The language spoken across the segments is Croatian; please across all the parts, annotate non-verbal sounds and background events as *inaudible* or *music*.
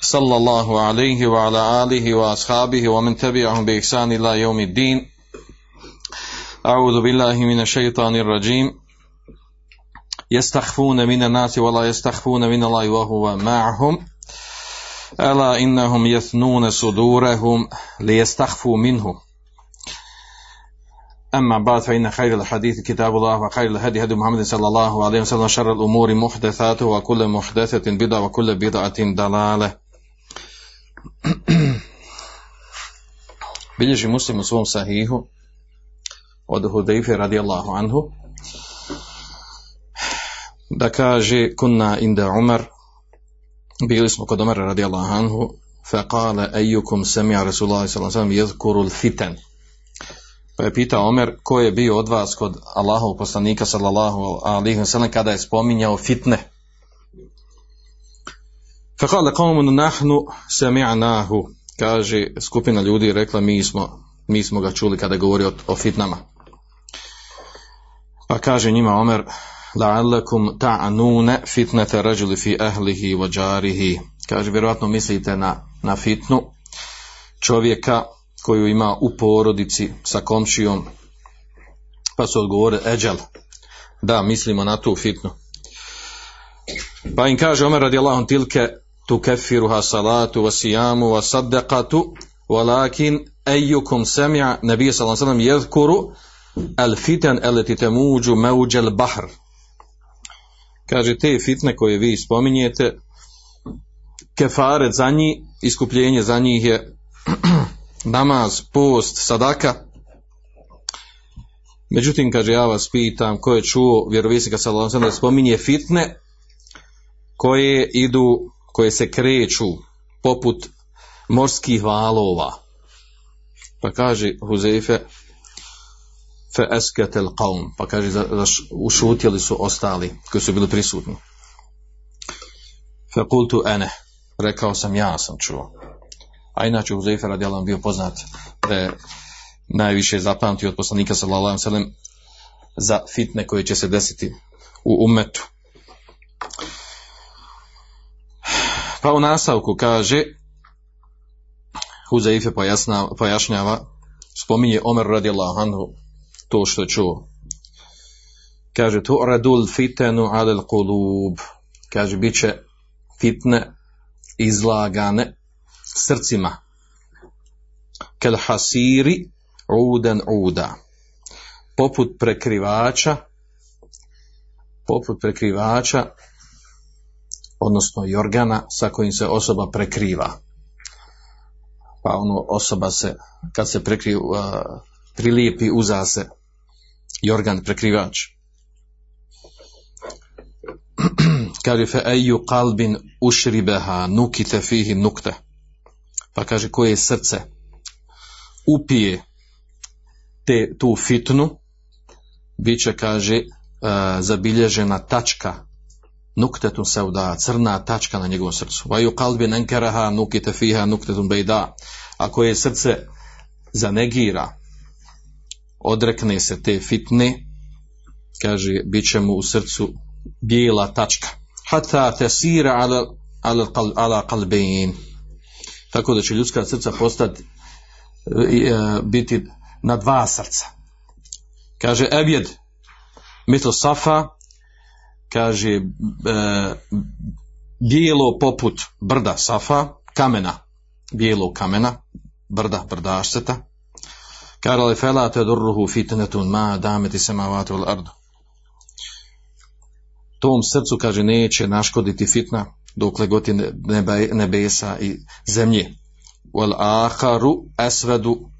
صلى الله عليه وعلى آله وأصحابه ومن تبعهم بإحسان إلى يوم الدين. أعوذ بالله من الشيطان الرجيم. يستخفون من الناس ولا يستخفون من الله وهو معهم. ألا إنهم يثنون صدورهم ليستخفوا منه أما بعد فإن خير الحديث كتاب الله وخير الهدي هدي محمد صلى الله عليه وسلم وشر الأمور محدثاته وكل محدثة بدعة وكل بدعة ضلالة. *clears throat* bilježi muslim u svom sahihu od Hudejfe radijallahu anhu da kaže kunna inda Umar bili smo kod Umara radijallahu anhu faqala ayyukum sami'a Rasulullah sallallahu alejhi ve sellem yadhkuru fitan pa je pitao Omer ko je bio od vas kod Allahovog poslanika sallallahu alejhi ve sellem kada je spominjao fitne faqala qaumun nahnu sami'nahu kaže skupina ljudi rekla mi smo mi smo ga čuli kada govori o, o fitnama pa kaže njima Omer la'allakum ta'anune fitnete rađuli fi ahlihi wa. Kaže, vjerojatno mislite na, na fitnu čovjeka koju ima u porodici sa komšijom, pa su odgovore eđal. Da, mislimo na tu fitnu. Pa im kaže Omer radijallahu tilke salatu wa sijamu wa saddaqatu walakin ejukum semja nebija sallam sallam jedkuru al fitan eleti temuđu meuđel bahr kaže te fitne koje vi spominjete kefaret za njih iskupljenje za njih je *clears throat* namaz, post, sadaka. Međutim kaže ja vas pitam ko je čuo vjerovisnika sallallahu da spominje fitne koje idu koje se kreću poput morskih valova pa kaže Huzeife fe esketel pa kaže ušutjeli su ostali koji su bili prisutni. Fe kultu ene, rekao sam ja sam čuo. A inače Huzeifer radijalan bio poznat da je najviše zapamtio od poslanika sallallahu sellem za fitne koje će se desiti u umetu. Pa u nastavku kaže Huzeife pojašnjava spominje Omer radijallahu anhu to što čuo. Kaže, tu radul fitenu alel kulub. Kaže, bit će fitne izlagane srcima. Kel hasiri uden uda. Poput prekrivača, poput prekrivača, odnosno jorgana sa kojim se osoba prekriva. Pa ono osoba se, kad se prekriva, prilijepi uza se jorgan prekrivač. *clears throat* kaže fe eju kalbin ušribeha nukite fihi nukte. Pa kaže koje srce upije te, tu fitnu, bit će, kaže, uh, zabilježena tačka nuktetun seuda, crna tačka na njegovom srcu. Vaju kalbin enkeraha nukite fiha nuktetun bejda. A koje srce zanegira, odrekne se te fitne, kaže, bit će mu u srcu bijela tačka. Hata tesira ala, ala, ala kalbein. Tako da će ljudska srca postati e, biti na dva srca. Kaže, ebjed, mitl safa, kaže, e, bijelo poput brda safa, kamena, bijelo kamena, brda, brdašceta, Kaže li fela te durruhu fitnetun ma dameti ul ardu. Tom srcu, kaže, neće naškoditi fitna dokle je nebe, nebesa i zemlje. Wal aharu esvedu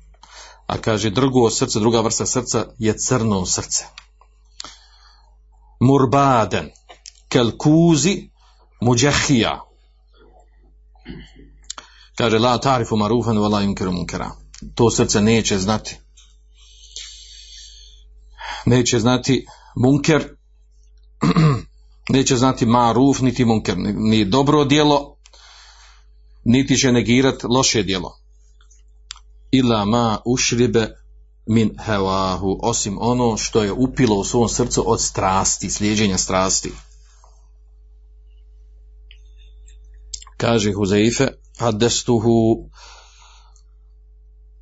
a kaže drugo srce, druga vrsta srca je crno srce. Murbaden, kelkuzi, muđahija. Kaže, la tarifu marufan wa la yunkiru munkara. To srce neće znati. Neće znati munker, *clears throat* neće znati maruf, niti munker, ni dobro djelo, niti će negirati loše djelo. Ila ma ušribe min hevahu, osim ono što je upilo u svom srcu od strasti, slijeđenja strasti. Kaže Huzeife, haddestuhu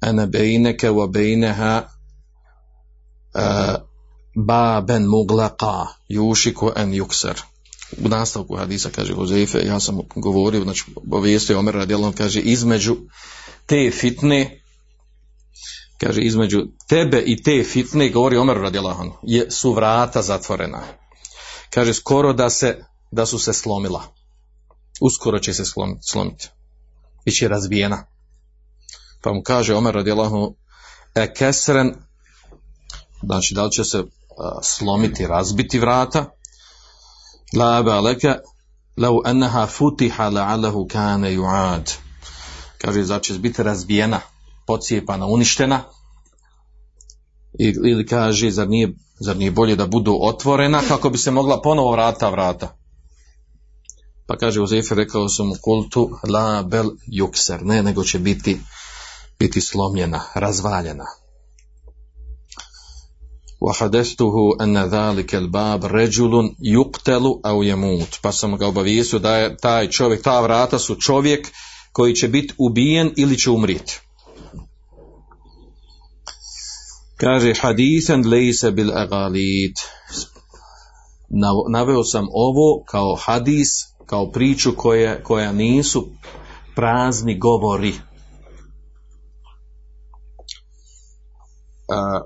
ene bejneke wa bejneha uh, baben muglaqa jušiku en yukser. U nastavku hadisa kaže Huzeife, ja sam govorio, znači obavijestio Omer radijalom, kaže između te fitne kaže između tebe i te fitne, govori Omer radijalom, je, su vrata zatvorena. Kaže skoro da se da su se slomila. Uskoro će se slomiti. slomiti. Biće razbijena. Pa mu kaže Omer radijallahu e kesren znači da li će se uh, slomiti, razbiti vrata la aba leke lau enneha futiha la'allahu kane ju'ad kaže da će biti razbijena pocijepana, uništena I, ili kaže zar nije, zar nije bolje da budu otvorena kako bi se mogla ponovo vrata vrata pa kaže Uzefer rekao sam u kultu la bel jukser ne nego će biti biti slomljena, razvaljena وحدثته أن ذلك الباب رجل يقتل أو يموت pa sam ga obavijestio da je taj čovjek, ta vrata su čovjek koji će biti ubijen ili će umriti Kaže hadithan lejse bil agalit naveo sam ovo kao hadis kao priču koje, koja nisu prazni govori a,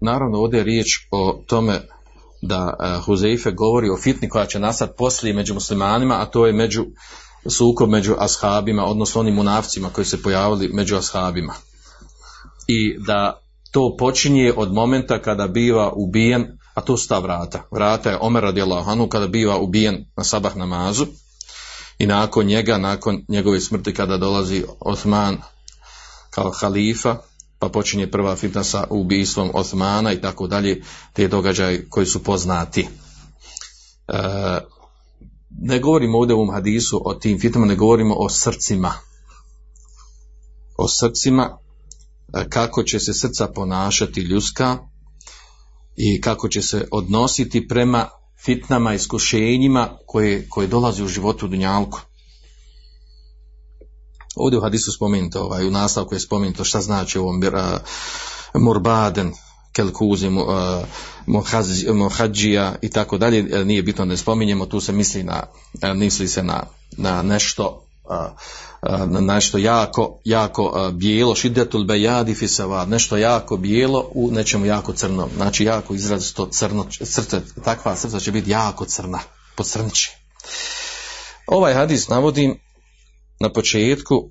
naravno ovdje je riječ o tome da Huzeife govori o fitni koja će nastati poslije među muslimanima, a to je među sukob među ashabima, odnosno onim munafcima koji se pojavili među ashabima. I da to počinje od momenta kada biva ubijen, a to su ta vrata. Vrata je Omer radijallahu anhu kada biva ubijen na sabah namazu i nakon njega, nakon njegove smrti kada dolazi Osman kao halifa, pa počinje prva fitna sa ubijstvom Osmana i tako dalje, te događaje koji su poznati. E, ne govorimo ovdje u ovom hadisu o tim fitnama, ne govorimo o srcima. O srcima, kako će se srca ponašati ljudska i kako će se odnositi prema fitnama, iskušenjima koje, koje dolazi u životu Dunjalku. Ovdje u hadisu spomenuto, ovaj, u nastavku je spomenuto šta znači ovo uh, murbaden, kelkuzi, uh, muhađija i tako dalje, nije bitno da ne spominjemo, tu se misli na, misli se na, na nešto nešto jako, jako bijelo, šidetul bejadi fisavad, nešto jako bijelo u nečemu jako crno, znači jako izrazito crno, srce, takva srca će biti jako crna, pocrnće. Ovaj hadis navodim na početku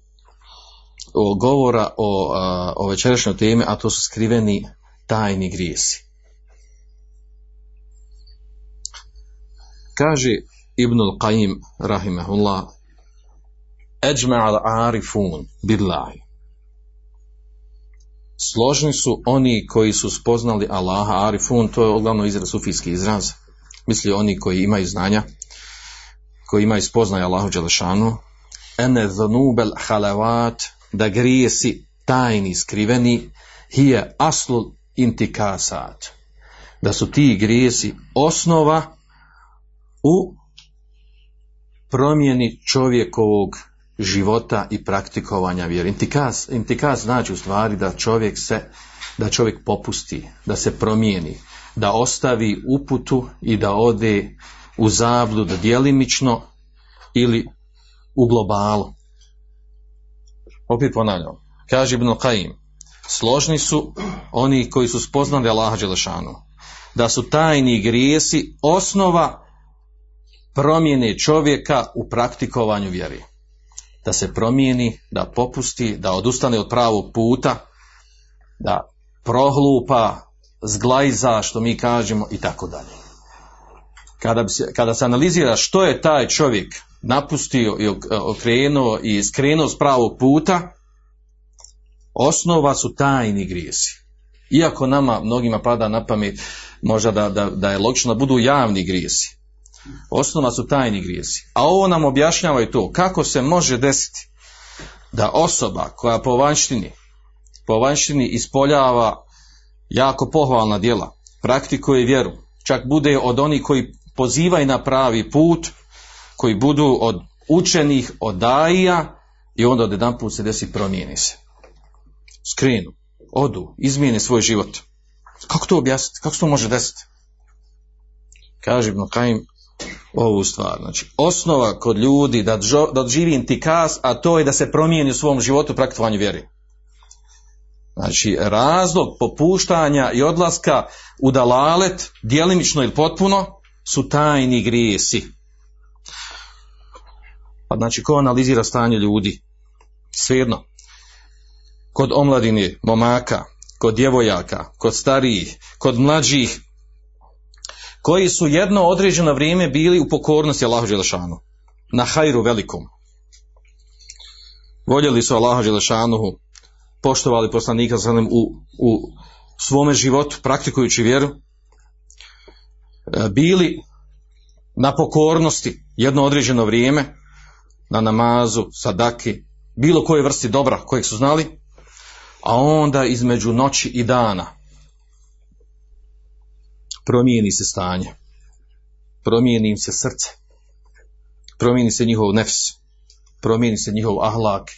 o govora o, o večerašnjoj temi, a to su skriveni tajni grijesi. Kaže Ibnul Qaim, rahimahullah, Eđma'al arifun billahi. Složni su oni koji su spoznali Allaha, arifun, to je uglavnom izraz, sufijski izraz. Misli oni koji imaju znanja, koji imaju spoznaje Allahu Đelešanu, ene zunubel halavat, da grijesi tajni, skriveni, hije aslul intikasat. Da su ti grijesi osnova u promjeni čovjekovog života i praktikovanja vjere. Intikaz, intikaz znači u stvari da čovjek se, da čovjek popusti, da se promijeni, da ostavi uputu i da ode u zabludu djelimično ili u globalu. Opet ponavljam. Kaže Ibn Qaim, složni su oni koji su spoznali Allaha Đelešanu, da su tajni grijesi osnova promjene čovjeka u praktikovanju vjeri. Da se promijeni, da popusti, da odustane od pravog puta, da prohlupa, zglajza, što mi kažemo, i tako dalje. Kada, se, kada se analizira što je taj čovjek napustio i ok- okrenuo i skrenuo s pravog puta, osnova su tajni grijesi. Iako nama mnogima pada na pamet možda da, da, da je logično da budu javni grijesi. Osnova su tajni grijesi. A ovo nam objašnjava i to kako se može desiti da osoba koja po vanštini, po vanštini ispoljava jako pohvalna djela, praktikuje vjeru, čak bude od onih koji pozivaju na pravi put, koji budu od učenih, od daija i onda od jedan se desi promijeni se. Skrenu, odu, izmijene svoj život. Kako to objasniti? Kako se to može desiti? Kaže Ibn Kajim ovu stvar. Znači, osnova kod ljudi da, džo- da živi intikas, a to je da se promijeni u svom životu praktovanju vjeri. Znači, razlog popuštanja i odlaska u dalalet, djelimično ili potpuno, su tajni grijesi. Pa znači, ko analizira stanje ljudi? Svejedno. Kod omladine, momaka, kod djevojaka, kod starijih, kod mlađih, koji su jedno određeno vrijeme bili u pokornosti Allahu Đelešanu, na hajru velikom. Voljeli su Allahu Đelešanuhu, poštovali poslanika u, u svome životu, praktikujući vjeru, e, bili na pokornosti jedno određeno vrijeme, na namazu, sadaki, bilo koje vrsti dobra kojeg su znali, a onda između noći i dana promijeni se stanje, promijeni im se srce, promijeni se njihov nefs, promijeni se njihov ahlak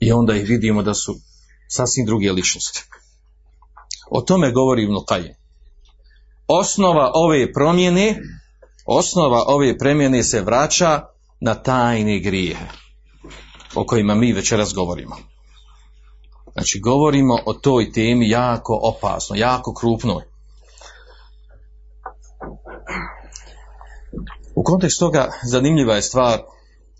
i onda ih vidimo da su sasvim druge ličnosti. O tome govori Ibn Qayyim. Osnova ove promjene, osnova ove promjene se vraća na tajne grijehe o kojima mi večeras govorimo. Znači, govorimo o toj temi jako opasno, jako krupnoj. U kontekstu toga zanimljiva je stvar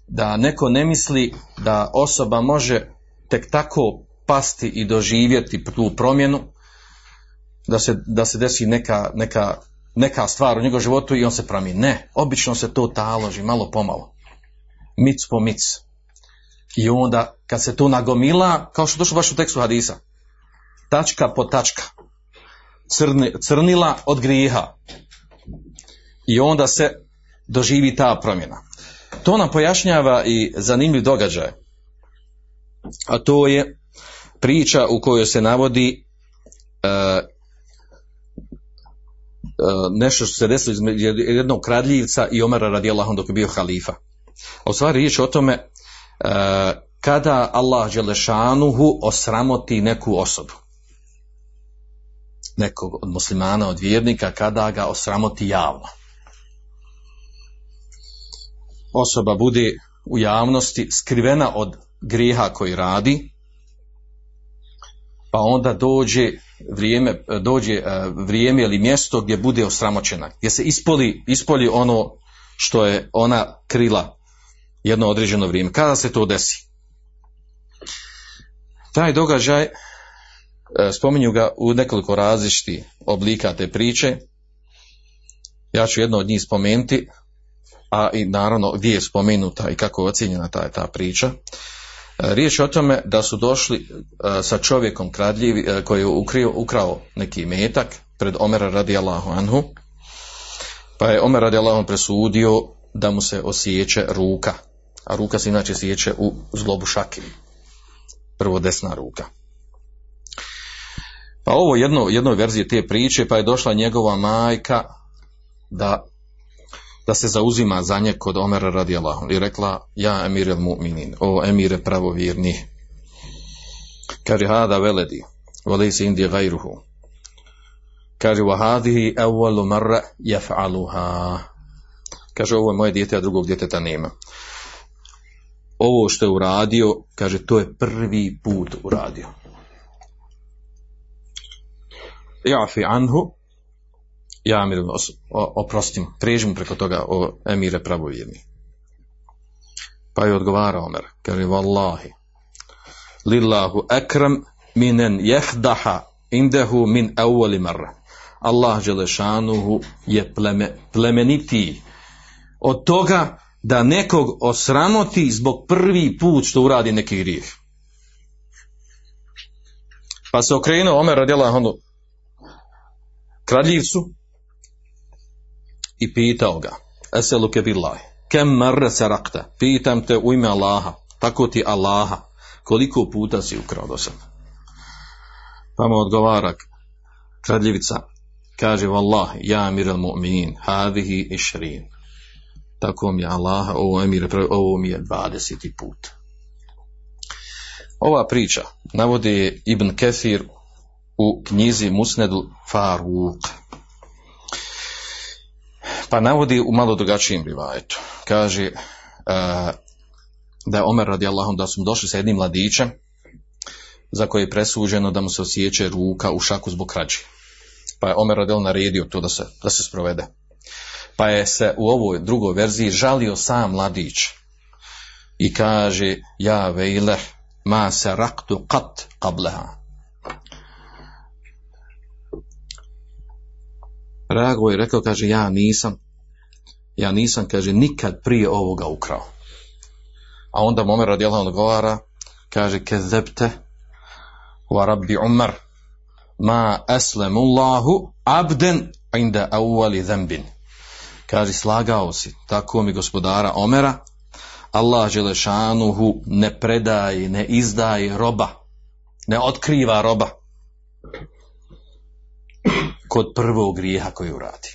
da neko ne misli da osoba može tek tako pasti i doživjeti tu promjenu, da se, da se desi neka, neka, neka stvar u njegovom životu i on se promijeni. Ne, obično se to taloži, malo pomalo. Mic po mic. I onda kad se to nagomila, kao što došlo baš u tekstu hadisa, tačka po tačka, crni, crnila od grijeha. I onda se doživi ta promjena. To nam pojašnjava i zanimljiv događaj. A to je priča u kojoj se navodi e, e, nešto što se desilo između jednog kradljivca i Omara radijallahu dok je bio halifa. A u stvari riječ je o tome kada Allah Đelešanuhu osramoti neku osobu. Nekog od muslimana, od vjernika, kada ga osramoti javno. Osoba bude u javnosti skrivena od grijeha koji radi, pa onda dođe vrijeme, dođe e, vrijeme ili mjesto gdje bude osramoćena, gdje se ispoli, ispoli ono što je ona krila jedno određeno vrijeme. Kada se to desi? Taj događaj, e, spominju ga u nekoliko različitih oblika te priče. Ja ću jedno od njih spomenuti, a i naravno gdje je spomenuta i kako je ocjenjena ta, ta priča. E, Riječ je o tome da su došli e, sa čovjekom kradljivi koji je ukrio, ukrao neki metak pred Omera radijallahu anhu, pa je Omer radijallahu anhu presudio da mu se osjeće ruka, a ruka se inače sjeće u zglobu šake, prvo desna ruka. Pa ovo jedno, jednoj verziji te priče, pa je došla njegova majka da da se zauzima za nje kod Omera radijallahu i rekla ja emir el mu'minin, o emire pravovjerni. Kaže hada veledi, voli se indi gajruhu. Kaže wa hadihi evvalu marra jef'aluha. Kaže ovo je moje dijete, a drugog djeteta nema. Ovo što je uradio, kaže to je prvi put uradio. Jafi anhu, ja Amir, oprostim, pređimo preko toga o emire pravovjerni. Pa je odgovara Omer, kaže, Wallahi, lillahu akram minen jehdaha indehu min evvali marra. Allah Đelešanuhu je pleme, plemenitiji od toga da nekog osramoti zbog prvi put što uradi neki grijeh. Pa se okrenuo Omer radijela onu kraljivcu i pitao ga Eseluke billahi kem marre sarakta? Pitam te u ime Allaha tako ti Allaha koliko puta si ukrao do sada pa mu odgovara kradljivica kaže vallah ja mir al mu'minin hadihi išrin tako mi je Allaha ovo, emir, ovo mi je 20. put ova priča navodi Ibn Kethir u knjizi Musnedu Faruk pa navodi u malo drugačijem rivajetu kaže uh, da je Omer radi Allahom da su došli sa jednim mladićem za koje je presuđeno da mu se osjeće ruka u šaku zbog krađi. Pa je Omer radil naredio to da se, da se sprovede. Pa je se u ovoj drugoj verziji žalio sam mladić i kaže ja vejle ma se raktu kat qableha. Rago je rekao, kaže, ja nisam, ja nisam, kaže, nikad prije ovoga ukrao. A onda Momer radijallahu odgovara, kaže, kezebte, wa rabbi Umar, ma aslamullahu abden inda awwali zambin. Kaže, slagao si, tako mi gospodara Omera, Allah Želešanuhu ne predaje, ne izdaje roba, ne otkriva roba kod prvog grijeha koji uradi.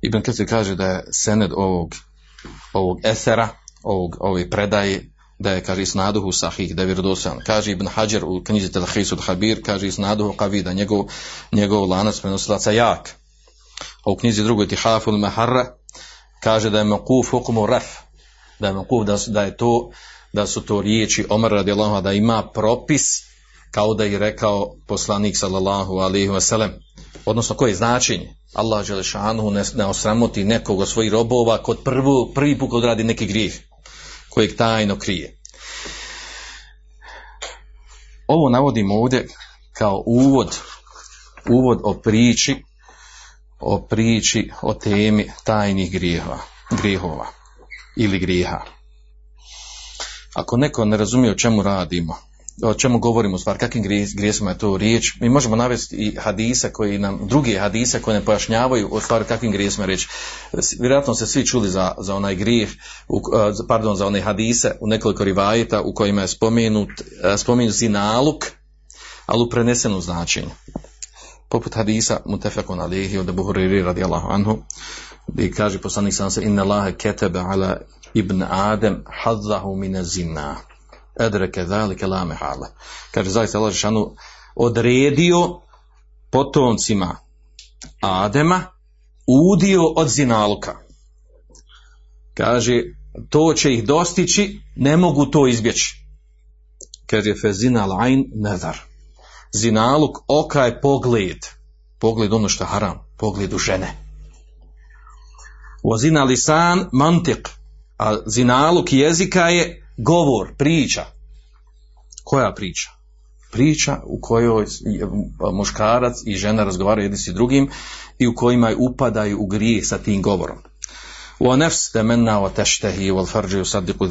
Ibn Kesir kaže da je sened ovog, ovog esera, ovog, ove predaje, da je, kaže, isnaduhu sahih, da je vjerodostojan. Kaže Ibn Hajar u knjizi Telhis od Habir, kaže isnaduhu kavida, njegov, njegov lanac prenosilaca jak. A u knjizi drugoj Tihaful Meharra, kaže da je mekuf hukumu ref, da je mekuf, da, da je to, da su to riječi Omar radijallahu da ima propis kao da je rekao poslanik sallallahu alaihi wasallam odnosno koje je značenje? Allah Želešanu ne, ne osramoti nekog od svojih robova kod prvu, prvi put kod radi neki grijeh kojeg tajno krije. Ovo navodim ovdje kao uvod uvod o priči o priči o temi tajnih grijehova grijehova ili grijeha ako neko ne razumije o čemu radimo o čemu govorimo u stvari, kakvim grijesima je to riječ. Mi možemo navesti i hadise koji nam, druge hadise koje ne pojašnjavaju o stvari kakvim grijesima je riječ. Vjerojatno ste svi čuli za, za onaj grijeh, pardon, za one hadise u nekoliko rivajeta u kojima je spomenut, spomenut zinaluk, ali u prenesenom značenju. Poput hadisa mutefekun alihi od Abu Huriri radijallahu anhu, gdje kaže poslanik sam se inna Allahe ketebe ala ibn Adem hadzahu mine zina edreke zalike la mehala. Kaže, zaista Allah Žešanu odredio potomcima Adema udio od zinaluka. Kaže, to će ih dostići, ne mogu to izbjeći. Kaže, fe zinal ain nezar. Zinaluk oka je pogled. Pogled ono što haram. Pogled u žene. O zina lisan mantik. A zinaluk jezika je govor, priča. Koja priča? Priča u kojoj muškarac i žena razgovaraju jedni s drugim i u kojima upadaju u grijeh sa tim govorom. Wa nafs tamanna wa tashtahi wal farj yusaddiqu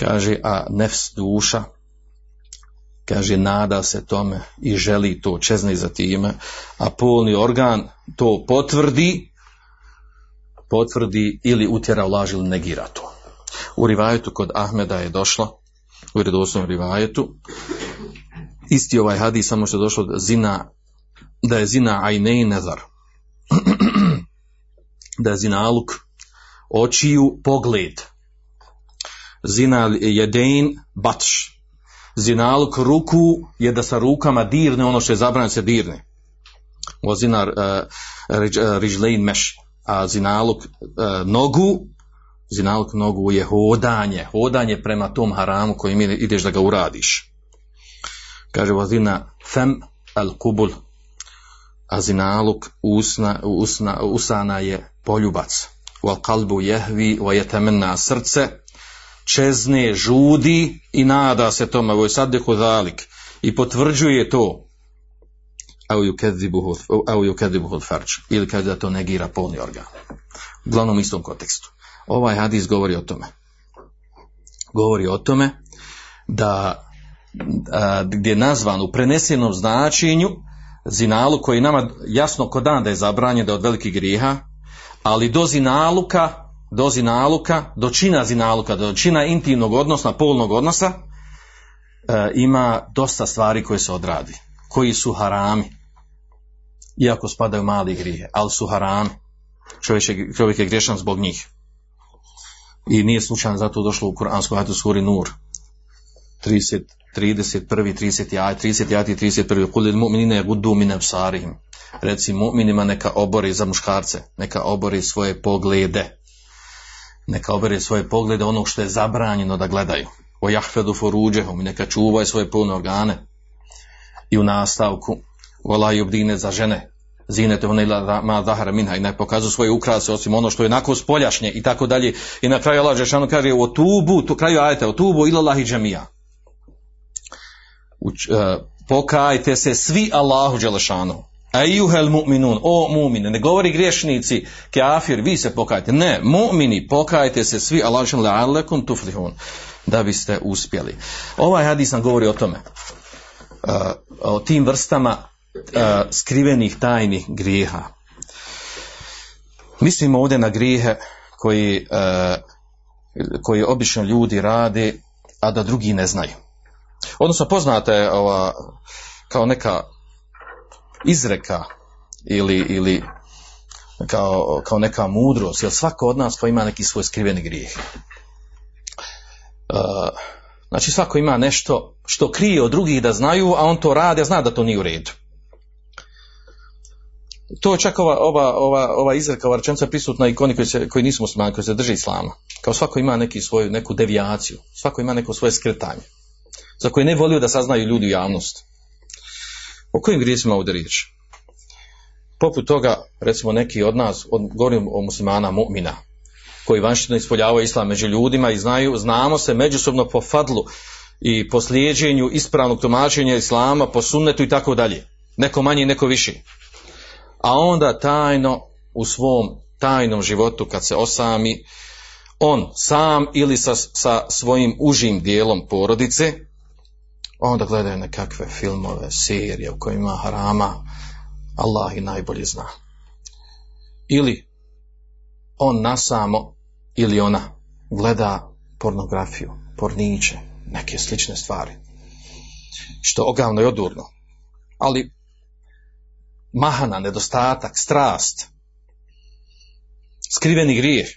Kaže a nefs duša kaže nada se tome i želi to čezne za time, a polni organ to potvrdi potvrdi ili utjera u laž ili negira to. U rivajetu kod Ahmeda je došlo, u vjerodostojnom rivajetu, isti ovaj hadis, samo što je došlo zina, da je zina ajnej nezar. *clears throat* da je zina aluk očiju pogled. Zina jedein batš. Zinaluk ruku je da sa rukama dirne ono što je zabranjeno se dirne. O zinar uh, rižlein meš. A zinaluk uh, nogu zinaluk nogu je hodanje, hodanje prema tom haramu kojim ideš da ga uradiš. Kaže vazina fem al kubul, a zinaluk usna, usna, usana je poljubac. Wal kalbu jehvi wa jetemenna srce, čezne, žudi i nada se tome, voj saddehu zalik, i potvrđuje to. au yukadibuhu farč ili kaže da to negira polni organ. Uglavnom u istom kontekstu. Ovaj hadis govori o tome. Govori o tome da a, gdje je nazvan u prenesenom značenju zinalu koji nama jasno ko dan da je zabranjen da je od velikih grijeha, ali do zinaluka, do zinaluka, do čina zinaluka, do čina intimnog odnosa, polnog odnosa, e, ima dosta stvari koje se odradi, koji su harami, iako spadaju mali grije, ali su harami. Čovjek je, čovjek je grešan zbog njih. I nije slučajno zato došlo u Kur'anskom hadisu suri Nur. 30, 31. 30. aj, 30. aj i 31. Kulil mu'minine gudu min absarihim. Reci mu'minima neka obori za muškarce, neka obori svoje poglede. Neka obori svoje poglede onog što je zabranjeno da gledaju. O jahfedu foruđehum, neka čuvaju svoje polne organe. I u nastavku, vola i obdine za žene, zinete one ma zahara minha i ne pokazuju svoje ukrase osim ono što je onako spoljašnje i tako dalje. I na kraju Allah Žešanu kaže o tubu, tu kraju ajte, o tubu ilallahi džemija. Uč, uh, pokajte se svi Allahu Đelešanu. Ejuhel mu'minun, o mu'mine, ne govori griješnici, kafir, vi se pokajte. Ne, mu'mini, pokajte se svi Đelešanu, la'alekum tuflihun, da biste uspjeli. Ovaj hadis nam govori o tome. Uh, o tim vrstama uh, skrivenih tajnih grijeha. Mislimo ovdje na grijehe koji, uh, koji obično ljudi rade, a da drugi ne znaju. Odnosno poznata je ova, kao neka izreka ili, ili kao, kao neka mudrost, jer svako od nas pa ima neki svoj skriveni grijeh. Uh, znači svako ima nešto što krije od drugih da znaju, a on to radi, a zna da to nije u redu. To je čak ova, ova, ova, ova izreka, ova rečenica prisutna i koji, se, koji nisu muslimani, koji se drže islama. Kao svako ima neki svoju, neku devijaciju, svako ima neko svoje skretanje za koje ne volio da saznaju ljudi u javnost. O kojim grijesima ovdje riječ? Poput toga, recimo neki od nas, od, govorim o muslimana mu'mina, koji vanštino ispoljavaju islam među ljudima i znaju, znamo se međusobno po fadlu i po slijeđenju ispravnog tumačenja islama, po sunnetu i tako dalje. Neko manje, neko više. A onda tajno u svom tajnom životu kad se osami, on sam ili sa, sa svojim užim dijelom porodice, onda gledaju nekakve filmove, serije u kojima harama, Allah i najbolje zna. Ili on nasamo ili ona gleda pornografiju, porniče, neke slične stvari. Što ogavno i odurno. Ali mahana, nedostatak, strast, skriveni grijeh.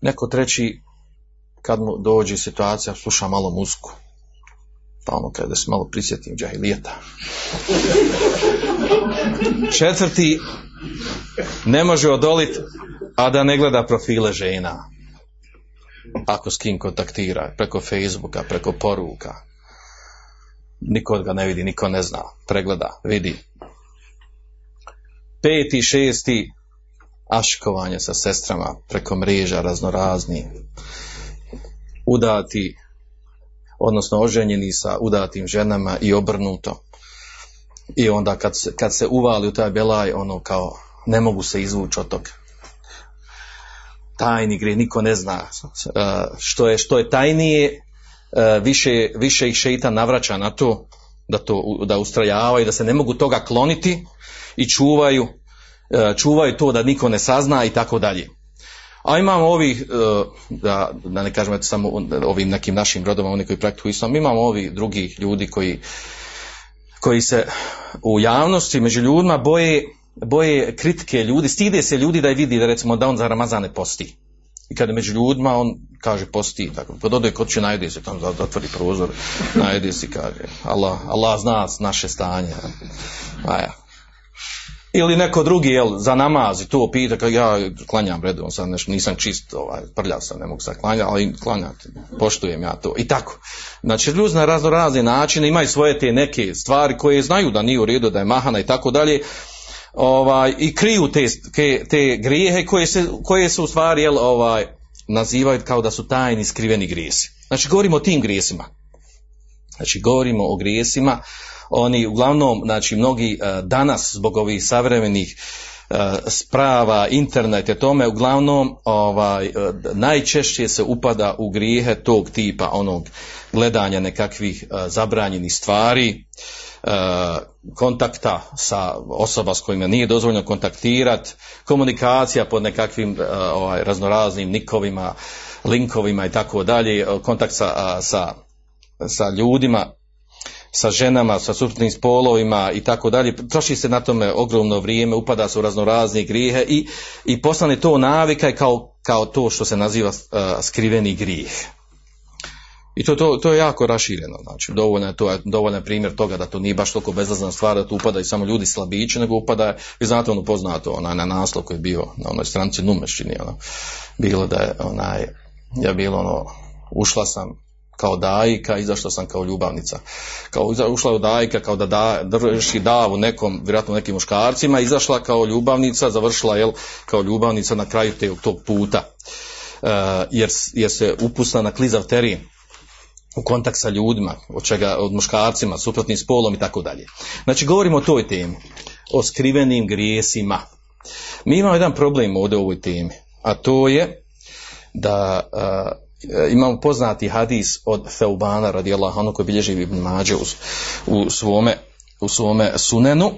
Neko treći, kad mu dođe situacija, sluša malo muziku pa ono kada se malo prisjetim džahilijeta. *laughs* Četvrti, ne može odoliti, a da ne gleda profile žena. Ako s kim kontaktira, preko Facebooka, preko poruka. Niko ga ne vidi, niko ne zna. Pregleda, vidi. Peti, šesti, aškovanje sa sestrama preko mreža raznorazni. Udati odnosno oženjeni sa udatim ženama i obrnuto. I onda kad se, kad se uvali u taj belaj, ono kao ne mogu se izvući od toga. Tajni gre, niko ne zna. Što je, što je tajnije, više, više ih šeitan navraća na to, da to da ustrajavaju, da se ne mogu toga kloniti i čuvaju, čuvaju to da niko ne sazna i tako dalje. A imamo ovih, da, da ne kažemo samo ovim nekim našim rodama, oni koji praktikuju islam, imamo ovih drugih ljudi koji, koji se u javnosti među ljudima boje, boje kritike ljudi, stide se ljudi da je vidi da recimo da on za Ramazan ne posti. I kada među ljudima on kaže posti, tako, kad ode kod će najede se, tam zatvori prozor, najede se, kaže, Allah, Allah zna naše stanje. A ja, ili neko drugi jel, za namaz i to pita kao ja klanjam redom sad nešto nisam čist ovaj, prljav sam ne mogu sad klanjati ali klanjati poštujem ja to i tako. Znači ljudi na razno razne načine imaju svoje te neke stvari koje znaju da nije u redu da je mahana i tako dalje ovaj, i kriju te, te, te grijehe koje se, koje se u stvari jel, ovaj, nazivaju kao da su tajni skriveni grijesi. Znači govorimo o tim grijesima. Znači, govorimo o grijesima, oni uglavnom, znači, mnogi e, danas zbog ovih savremenih e, sprava, interneta, tome, uglavnom ovaj, e, najčešće se upada u grijehe tog tipa, onog gledanja nekakvih zabranjenih stvari, kontakta sa osoba s kojima nije dozvoljeno kontaktirati, komunikacija pod nekakvim ovaj, raznoraznim nikovima, linkovima i tako dalje, kontakt sa, sa, sa ljudima, sa ženama, sa suprotnim spolovima i tako dalje. Troši se na tome ogromno vrijeme, upada se u raznorazne grijehe i, i postane to navika kao, kao to što se naziva skriveni grijeh. I to, to, to je jako rašireno, znači dovoljno je, to je dovoljan primjer toga da to nije baš toliko bezazna stvar da tu upada i samo ljudi slabići, nego upada, vi znate ono poznato, onaj na naslov koji je bio na onoj stranci Numešćini, ono, bilo da je onaj, ja bilo ono, ušla sam kao dajka, izašla sam kao ljubavnica. Kao ušla u dajka kao da, da drži davu nekom, vjerojatno nekim muškarcima, izašla kao ljubavnica, završila jel, kao ljubavnica na kraju te, tog puta. E, jer, jer se upusla na klizav teren u kontakt sa ljudima, od čega, od muškarcima, suprotnim spolom i tako dalje. Znači, govorimo o toj temi, o skrivenim grijesima. Mi imamo jedan problem ovdje u ovoj temi, a to je da imamo poznati hadis od Feubana radijallahu anhu koji bilježi Ibn Mađe u, u, svome, u svome sunenu,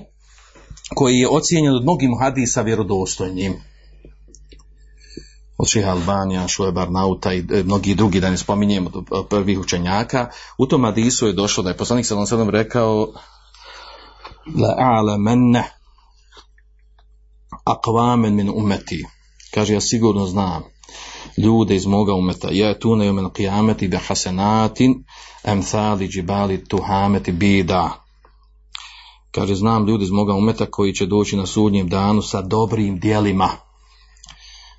koji je ocijenjen od mnogim hadisa vjerodostojnim od Šeha Albanija, Šuebar Nauta i e, mnogi drugi, da ne spominjemo prvih učenjaka, u tom hadisu je došlo da je poslanik sallam sallam rekao la a'la menne aqvamen min umeti. Kaže, ja sigurno znam ljude iz moga umeta. Ja tu ne umen qiyameti bi hasenatin emthali džibali tuhameti bida. Kaže, znam ljudi iz moga umeta koji će doći na sudnjem danu sa dobrim dijelima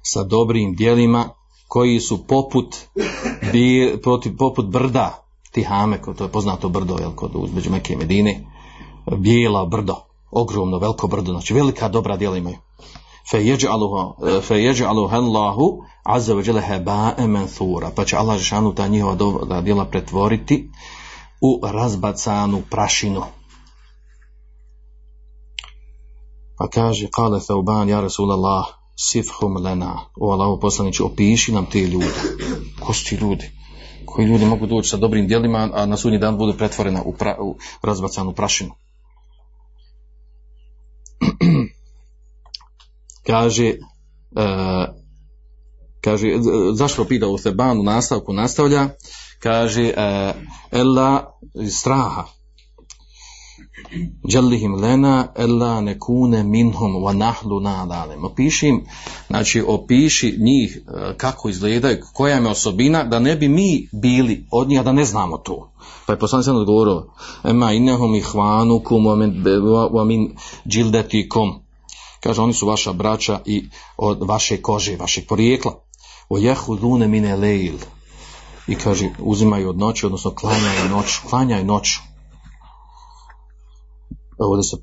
sa dobrim dijelima koji su poput, bi, poput brda, Tihame, to je poznato brdo, jel, kod uzmeđu Mekke i Medine, bijela brdo, ogromno, veliko brdo, znači velika dobra djela imaju fejeđaluha Allahu azza wa heba'e menthura. Pa će Allah Žešanu ta njihova djela pretvoriti u razbacanu prašinu. Pa kaže, kale Thauban, ja Rasulallah, sifhum lena. O Allaho poslanići opiši nam te ljude. Ko su ti ljudi? Koji ljudi mogu doći sa dobrim djelima, a na sudnji dan budu pretvorena u, u razbacanu prašinu. Kaže, uh, kaže, zašto pita u Thebanu nastavku nastavlja, kaže, uh, ella straha, Đallihim lena ella nekune minhum wa nahlu nadalem. Opiši im, znači opiši njih e, kako izgledaju, koja je osobina, da ne bi mi bili od njih, a da ne znamo to. Pa je poslanik sam odgovorio, ema innehum ihvanukum wa min džildetikum. Kaže, oni su vaša braća i od vaše kože, vašeg porijekla. O jehudune mine lejl. I kaže, uzimaju od noći, odnosno klanjaju noć, klanjaju noć ovdje se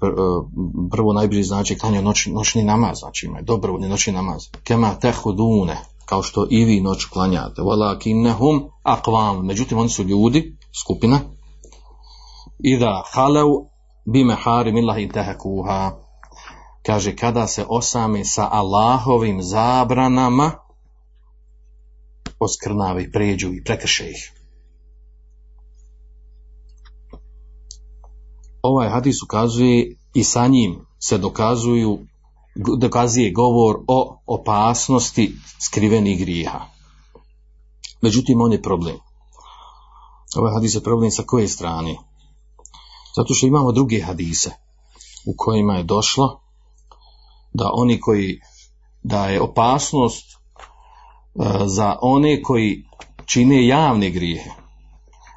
prvo najbliži znači klanja noć, noćni namaz, znači ima dobro noćni namaz. Kema tehudune, kao što i vi noć klanjate. Walakinnahum aqvam, međutim oni su ljudi, skupina. Ida halau bime harim illahi tehakuha. Kaže, kada se osami sa Allahovim zabranama, oskrnavi, pređu i prekrše ih. ovaj hadis ukazuje i sa njim se dokazuju dokazuje govor o opasnosti skrivenih grijeha. Međutim, on je problem. Ovaj hadis je problem sa koje strane? Zato što imamo druge hadise u kojima je došlo da oni koji, da je opasnost e, za one koji čine javne grijehe,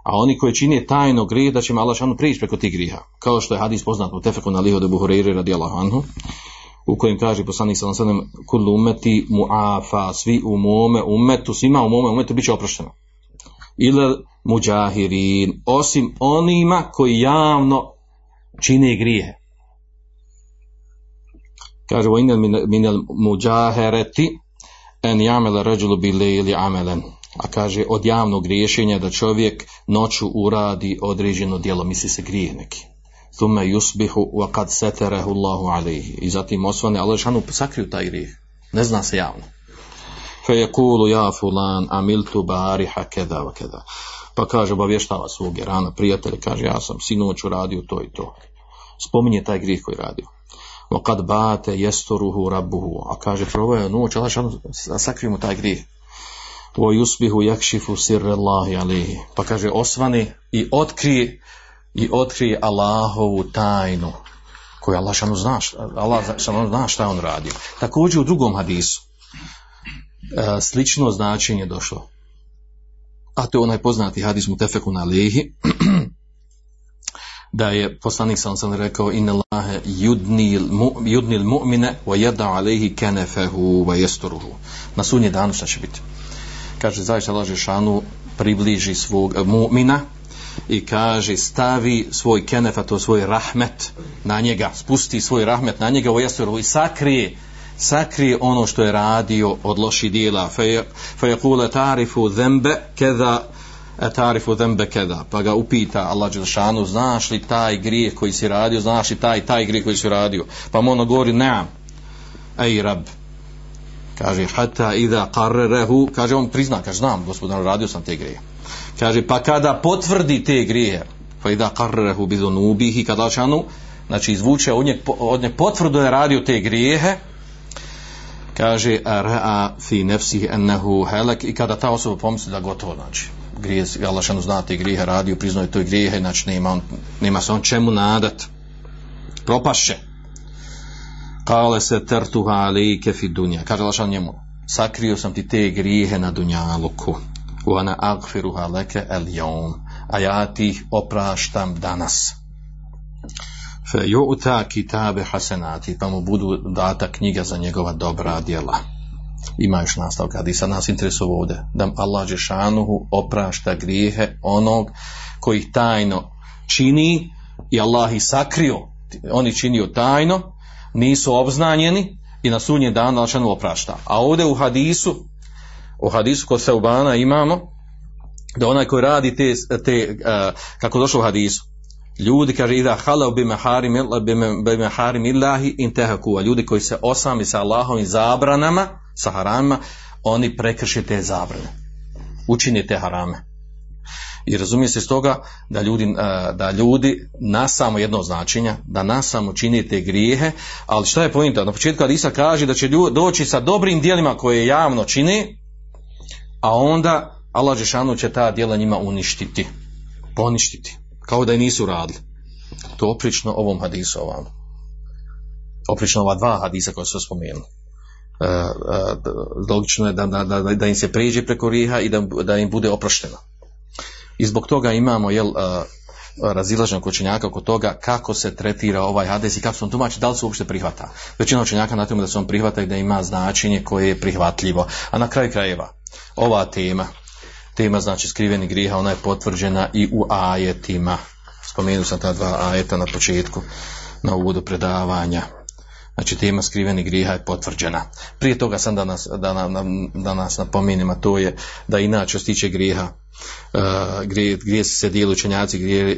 a oni koji čine tajno grije da će Allah šanu prići preko tih griha. Kao što je hadis poznat u Tefeku na liho de Buhuriri anhu, u kojem kaže poslanik sallam sallam kullu umeti muafa, svi u mome umetu, svima u mome umetu bit će oprošteno. Ili muđahirin, osim onima koji javno čine grije. Kaže, o inel minel muđahereti en jamele ređulu bile ili amelen A kaže od javnog griješenja da čovjek noću uradi određeno djelo, misli se grije neki. Thume yusbihu wa kad seterahu Allahu alaihi. I zatim osvane, Allah šanu sakriju taj grijeh. Ne zna se javno. Fe je kulu ja fulan amiltu bariha keda wa keda. Pa kaže, obavještava svog rana prijatelja, kaže, ja sam sinoć uradio to i to. Spominje taj grijeh koji radio. Kad bate jestoruhu rabbuhu. A kaže, je noć, Allah šanu sakriju mu taj grijeh. Wa yusbihu yakšifu sirre Allahi alaihi. Pa kaže, osvani i otkrije i otkrije Allahovu tajnu koju Allah šanu zna, Allah šanu zna šta on radio. Također u drugom hadisu e, slično značenje došlo. A to je onaj poznati hadis mu tefeku na lehi, da je poslanik sam sam rekao in Allahe yudnil, mu, yudnil mu'mine wa yada alehi kenefehu wa jestoruhu. Na sunje danu šta će biti? Kaže, zaista Allah šanu približi svog mu'mina, i kaže stavi svoj kenef, a to svoj rahmet na njega, spusti svoj rahmet na njega u jestoru i sakrije sakrije ono što je radio od loših dijela fa je tarifu zembe keda tarifu zembe keda. Pa ga upita Allah Đelšanu znaš li taj grijeh koji si radio? Znaš li taj taj grijeh koji si radio? Pa mu ono govori neam ej rab. Kaže hata ida qarrerehu kaže on prizna kaže znam gospodar radio sam te grije kaže pa kada potvrdi te grije pa ida qarrerehu bizunubihi kada šanu znači izvuče od nje, od nje potvrdu je radio te grijehe kaže ra'a fi nefsihi ennehu helek i kada ta osoba pomisli da gotovo znači grije, Allah šanu zna te grijehe radio priznaje to grijehe znači nema, on, nema se on čemu nadat. Propašće. Kale se tertuha alike fi dunja. Kaže Allah njemu sakrio sam ti te grijehe na dunjaluku. Wa ana aghfiruha leke el jom a ja ti ih opraštam danas. Fe ju'ta kitabe hasenati. Pa mu budu data knjiga za njegova dobra djela ima još nastavka hadisa nas interesuje ovdje. Da Allah Žešanuhu oprašta grijehe onog koji tajno čini i Allah ih sakrio. Oni činio tajno nisu obznanjeni i na sunje dan Allah oprašta. A ovdje u hadisu u hadisu kod Seubana imamo da onaj koji radi te, te uh, kako došlo u hadisu. Ljudi kaže ida halau bi meharim bi meharim illahi intehaku a ljudi koji se osami sa Allahom i zabranama sa haramima oni prekrše te zabrane učine te harame i razumije se stoga da ljudi, da ljudi na samo jedno značenja, da na samo čini te grijehe, ali šta je pojenta? Na početku Adisa kaže da će doći sa dobrim dijelima koje javno čini, a onda Allah Žešanu će ta dijela njima uništiti, poništiti, kao da i nisu radili. To oprično ovom hadisu ovamo. Oprično ova dva hadisa koja su spomenuli. E, e, logično je da, da, da, im se pređe preko riha i da, da im bude oprošteno. I zbog toga imamo jel, uh, razilaženog učenjaka oko toga kako se tretira ovaj hadis i kako se on tumači, da li se uopšte prihvata. Većina učenjaka na tome da se on prihvata i da ima značenje koje je prihvatljivo. A na kraju krajeva, ova tema, tema znači skriveni griha, ona je potvrđena i u ajetima. Spomenuo sam ta dva ajeta na početku, na uvodu predavanja. Znači tema skriveni griha je potvrđena. Prije toga sam da nas, da, da, da nas napomenem, a to je da inače što griha, uh, grije, grije se dijeli učenjaci, grije,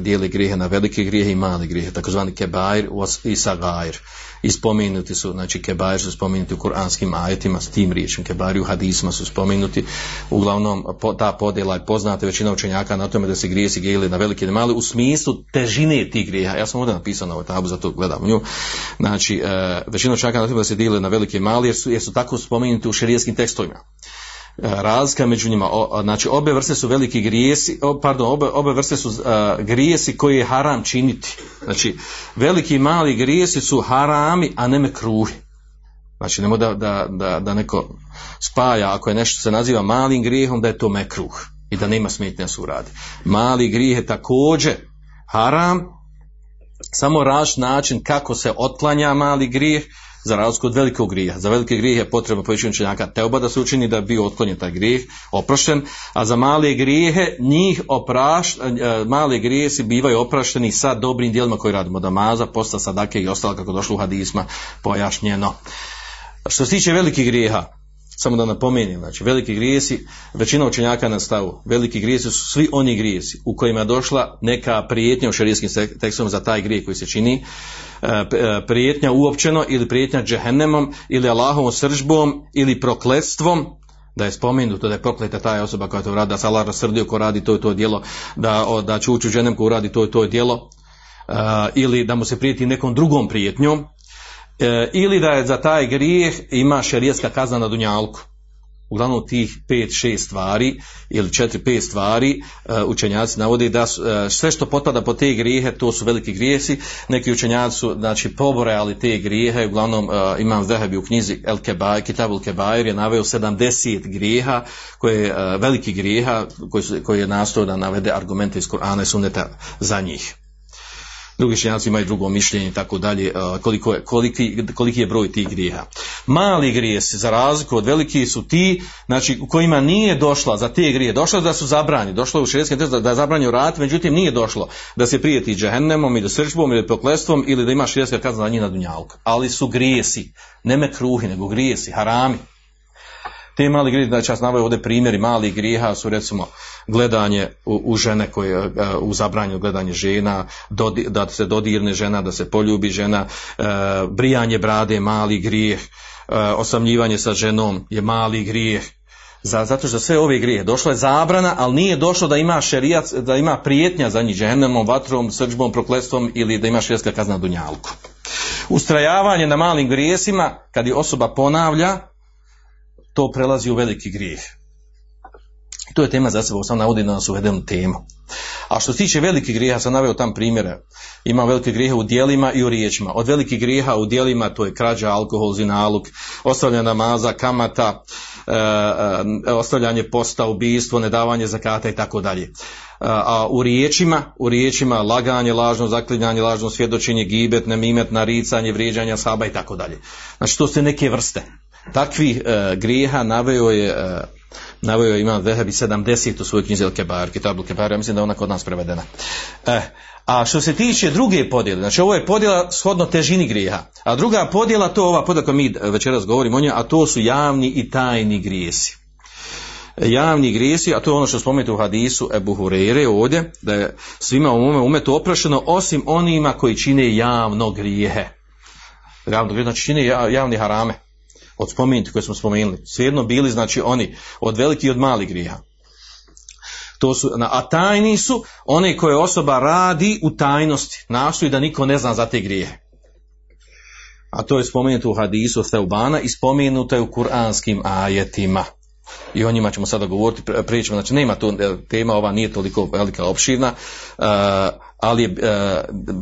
dijeli grijehe na velike grijehe i male grijehe, takozvani kebair i sagair. I spomenuti su, znači kebair su spomenuti u kuranskim ajetima s tim riječem, kebair u hadisma su spomenuti, uglavnom ta podjela je poznata većina učenjaka na tome da se grijesi dijeli na velike i male u smislu težine tih grijeha. Ja sam ovdje napisao na ovoj tabu, zato gledam nju. Znači, uh, većina učenjaka na tome da se dijeli na velike i male jer su, jer su tako spomenuti u šerijskim tekstovima razlika među njima, o, znači obe vrste su veliki grijesi, o, pardon, obe, obe vrste su uh, grijesi koji je haram činiti. Znači, veliki i mali grijesi su harami, a ne mekruhi. Znači, nemo da, da, da, da neko spaja, ako je nešto se naziva malim grijehom, da je to mekruh i da nema smetnja su radi. Mali grijeh je također haram, samo raš način kako se otklanja mali grijeh, za razliku od velikog grija. Za velike grijeh je potrebno povećanje učenjaka teoba da se učini da bi bio otklonjen taj grijeh, oprošten, a za male grijehe njih opraš, male grijehe bivaju oprašteni sa dobrim dijelima koje radimo, da maza, posta, sadake i ostalo kako došlo u hadisma pojašnjeno. Što se tiče velikih grijeha, samo da napomenem, znači veliki grijesi, većina učenjaka na stavu, veliki grijesi su svi oni grijesi u kojima je došla neka prijetnja u šarijskim tekstom za taj grijeh koji se čini, e, e, prijetnja uopćeno ili prijetnja džehennemom ili Allahovom sržbom ili prokletstvom, da je spomenuto da je prokleta ta osoba koja to radi, da se Allah rasrdio ko radi to i to djelo, da, da će ući u ženem ko radi to i to djelo, ili da mu se prijeti nekom drugom prijetnjom, e, ili da je za taj grijeh ima šerijetska kazna na dunjalku. Uglavnom tih pet, šest stvari ili četiri, pet stvari e, učenjaci navode da su, e, sve što potpada po te grijehe to su veliki grijesi. Neki učenjaci su znači pobrojali te grijehe, uglavnom uh, imam Zahebi u knjizi El Kebaj, Kitabul Kebair je naveo 70 grijeha, koje, veliki grijeha koji, koji je nastao da navede argumente iz Kur'ana i Sunneta za njih drugi učenjaci imaju drugo mišljenje i tako dalje, koliko je, koliki, koliki je broj tih grijeha. Mali grijesi, za razliku od velikih, su ti, znači, u kojima nije došla za te grije, došlo da su zabrani, došlo u šedskim da, da je zabranio rat, međutim nije došlo da se prijeti džehennemom ili srčbom ili proklestvom ili da ima šedstka kazna na njih na dunjalku. Ali su grijesi, ne me kruhi, nego grijesi, harami. Te mali grijehe, znači ja navaju ovdje primjeri malih grijeha su recimo gledanje u, u žene koje, e, u zabranju gledanje žena, da se dodirne žena, da se poljubi žena, e, brijanje brade mali grijeh, e, osamljivanje sa ženom je mali grijeh, zato što sve ove grije došla je zabrana, ali nije došlo da ima šerijac, da ima prijetnja za njih džehennemom, vatrom, srđbom, proklestvom ili da ima šerijatska kazna dunjalku. Ustrajavanje na malim grijesima, kad je osoba ponavlja, to prelazi u veliki grijeh. To je tema za sebe, sam navodi na nas uvedenu temu. A što se tiče velikih grijeha, sam naveo tam primjere. Ima velike grijehe u dijelima i u riječima. Od velikih grijeha u dijelima to je krađa, alkohol, zinaluk, ostavljanje namaza, kamata, e, e, ostavljanje posta, ubijstvo, nedavanje zakata i tako dalje. E, a u riječima, u riječima laganje, lažno zaklinjanje, lažno svjedočenje, gibet, nemimet, naricanje, vrijeđanje saba i tako dalje. Znači to su neke vrste takvih e, grijeha naveo je e, naveo je imam Vehebi 70 u svojoj knjizi El Kebar, Kitab Kebar, ja mislim da je ona kod nas prevedena. E, a što se tiče druge podjele, znači ovo je podjela shodno težini grijeha, a druga podjela, to ova podjela koju mi večeras govorimo o njoj, a to su javni i tajni grijesi. Javni grijesi, a to je ono što spomenuti u hadisu Ebu Hureyre ovdje, da je svima u mome umetu oprašeno, osim onima koji čine javno grijehe. Javno grijehe, znači čine javni harame od spomenuti koje smo spomenuli, svejedno bili znači oni od velikih i od malih grijeha. To su, a tajni su one koje osoba radi u tajnosti, nastoji da niko ne zna za te grijehe. A to je spomenuto u hadisu Teubana i spomenuto je u kuranskim ajetima. I o njima ćemo sada govoriti, pričamo, znači nema tu tema, ova nije toliko velika opširna, uh, ali e,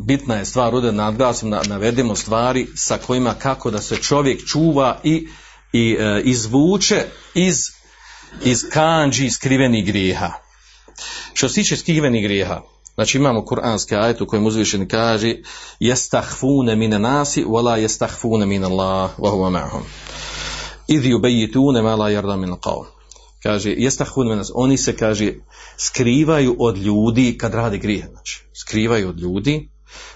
bitna je stvar ovdje nadglasim, navedemo stvari sa kojima kako da se čovjek čuva i, i e, izvuče iz, iz kanđi skrivenih grijeha. Što se tiče skrivenih grijeha, znači imamo kuranski ajet u kojem uzvišen kaže jestahfune mine nasi, wala jestahfune mine Allah, wa huwa ma'hum. Idhi ubejitune ma la jarda min qavm kaže, jestahun menas, oni se, kaže, skrivaju od ljudi kad radi grije, znači, skrivaju od ljudi,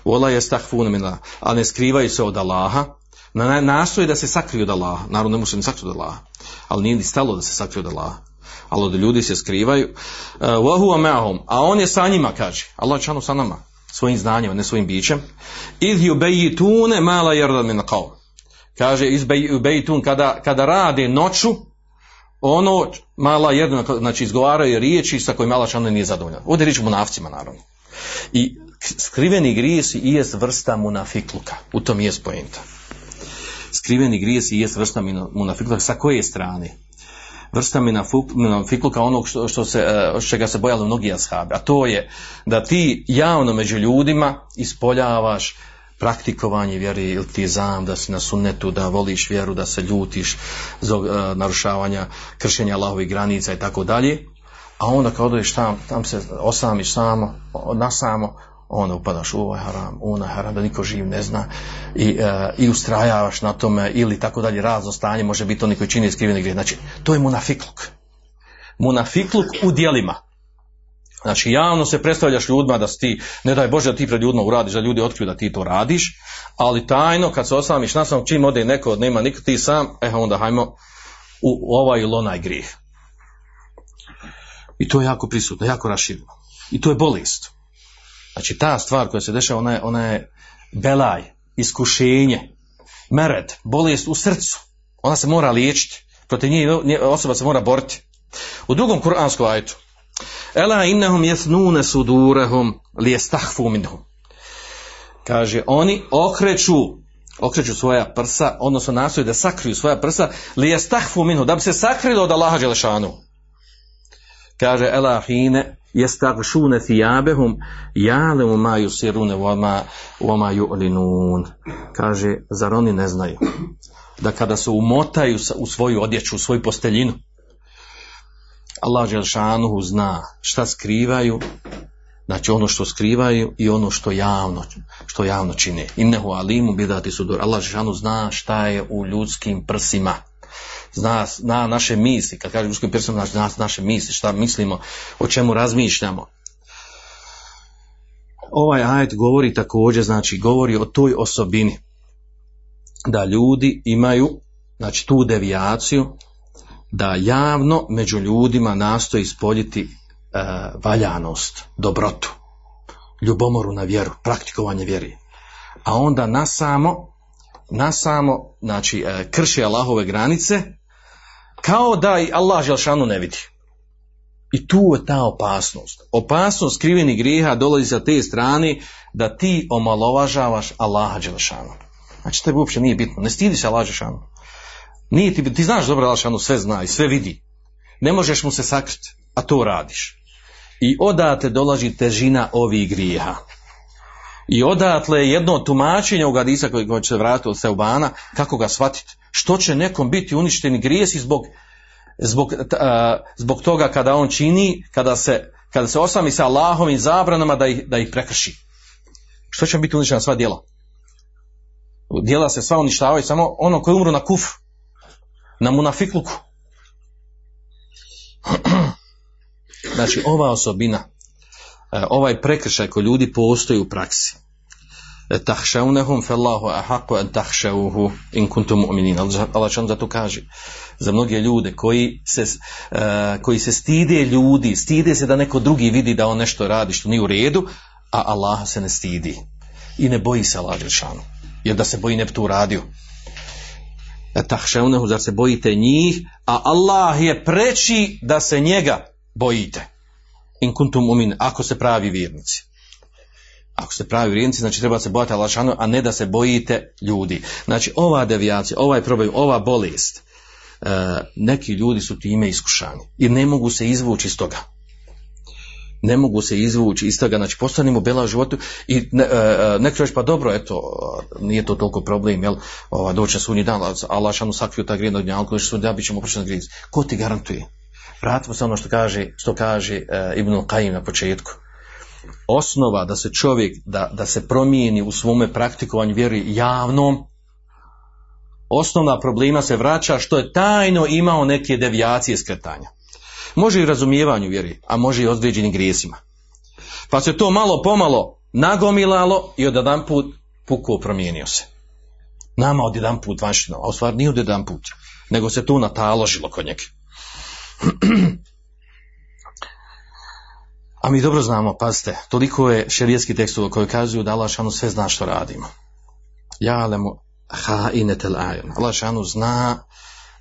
vola jestahun menas, ali ne skrivaju se od Allaha, na, nastoje da se sakriju od Allaha, naravno ne može se sakriju od Allaha, ali nije ni stalo da se sakriju od Allaha, ali od ljudi se skrivaju, uh, ma'hum, a on je sa njima, kaže, Allah čanu sa nama, svojim znanjem, ne svojim bićem, idh yubejitune mala jardan min qaum. Kaže, izbejitun, kada, kada rade noću, ono mala jedno, znači izgovaraju riječi sa kojima Allah nije zadovoljan. Ovdje riječ munafcima naravno. I skriveni grijesi i jest vrsta munafikluka. U tom jest pojenta. Skriveni grijesi i jest vrsta munafikluka. Sa koje strane? Vrsta munafikluka onog što, što se, e, čega se bojali mnogi ashabi. A to je da ti javno među ljudima ispoljavaš praktikovanje vjere ili ti zam da si na sunnetu, da voliš vjeru, da se ljutiš zbog uh, narušavanja, kršenja Allahovih granica i tako dalje. A onda kad odeš tam, tam se osamiš samo, na samo, onda upadaš u ovaj haram, u onaj haram, da niko živ ne zna i, uh, i ustrajavaš na tome ili tako dalje, razno stanje, može biti oni koji čini skriveni grije. Znači, to je munafikluk. Munafikluk u dijelima. Znači javno se predstavljaš ljudima da si ti, ne daj Bože da ti pred ljudima uradiš, da ljudi otkriju da ti to radiš, ali tajno kad se osamiš na sam čim ode neko, nema niko ti sam, e onda hajmo, u, ovaj ili onaj grijeh. I to je jako prisutno, jako rašireno. I to je bolest. Znači ta stvar koja se dešava, ona je, ona je belaj, iskušenje, mered, bolest u srcu. Ona se mora liječiti. Protiv nje osoba se mora boriti. U drugom kuranskom ajetu. Ela innahum jesnune sudurahum li jestahfu minhum. Kaže, oni okreću okreću svoja prsa, odnosno nastoje da sakriju svoja prsa, li jestahfu minhu, da bi se sakrilo od Allaha Đelešanu. Kaže, ela hine jestagšune thijabehum jalemu ma yusirune vama, vama yu'linun. Kaže, zar oni ne znaju da kada se umotaju u svoju odjeću, u svoju posteljinu, Allah Đelšanuhu zna šta skrivaju, znači ono što skrivaju i ono što javno, što javno čine. Innehu alimu bidati sudur. Allah Đelšanuhu zna šta je u ljudskim prsima. Zna, zna naše misli, kad kaže ljudskim prsima, znači zna naše misli, šta mislimo, o čemu razmišljamo. Ovaj ajet govori također, znači govori o toj osobini da ljudi imaju znači tu devijaciju da javno među ljudima nastoji ispoljiti e, valjanost, dobrotu, ljubomoru na vjeru, praktikovanje vjeri. A onda nasamo, nasamo, znači e, krši Allahove granice, kao da i Allah Želšanu ne vidi. I tu je ta opasnost. Opasnost skrivenih grijeha dolazi sa te strane da ti omalovažavaš Allaha Đelešanu. Znači tebi uopće nije bitno. Ne stidi se Allah Đelešanu. Nije ti, ti znaš dobro Alšanu sve zna i sve vidi. Ne možeš mu se sakriti, a to radiš. I odate dolazi težina ovih grijeha. I odatle jedno tumačenje u Gadisa koji će se vratiti od Seubana, kako ga shvatiti. Što će nekom biti uništeni grijesi zbog, zbog, zbog toga kada on čini, kada se, kada se osami sa Allahovim zabranama da ih, da ih prekrši. Što će biti uništena sva djela? Djela se sva uništavaju, samo ono koji umru na kufru na munafikluku. *clears throat* Znači, ova osobina, e, ovaj prekršaj koji ljudi postoji u praksi, e, tahšaunehum fellahu ahaku an tahšauhu in kuntum mu'minin. Allah što zato kaže za mnoge ljude koji se, e, koji se stide ljudi, stide se da neko drugi vidi da on nešto radi što nije u redu, a Allah se ne stidi. I ne boji se Allah Jer da se boji ne bi to uradio tahšeunehu, zar se bojite njih, a Allah je preći da se njega bojite. In kuntum umin, ako se pravi vjernici. Ako se pravi vjernici, znači treba se bojati Allah a ne da se bojite ljudi. Znači ova devijacija, ovaj problem, ova bolest, e, neki ljudi su time iskušani i ne mogu se izvući iz toga ne mogu se izvući iz toga, znači postanemo bela u životu i ne, e, e, neko pa dobro, eto, nije to toliko problem, jel, ova, doće na sunji dan, Allah šanu sakrio ta grijednog dnja, ako sunji dan, bit ćemo oprošteni grijezi. Ko ti garantuje? Vratimo se ono što kaže, što kaže e, Ibn Qayyim na početku. Osnova da se čovjek, da, da se promijeni u svome praktikovanju vjeri javnom, osnovna problema se vraća što je tajno imao neke devijacije skretanja. Može i razumijevanju vjeri, a može i određenim grijesima. Pa se to malo pomalo nagomilalo i od jedan put puko promijenio se. Nama od jedan put vanštino, a u stvari nije od jedan put, nego se tu nataložilo kod njega. *clears throat* A mi dobro znamo, pazite, toliko je šerijetski tekstova koji kazuju da Allah sve zna što radimo. Ja lemu ha inetel ajun. Allah zna,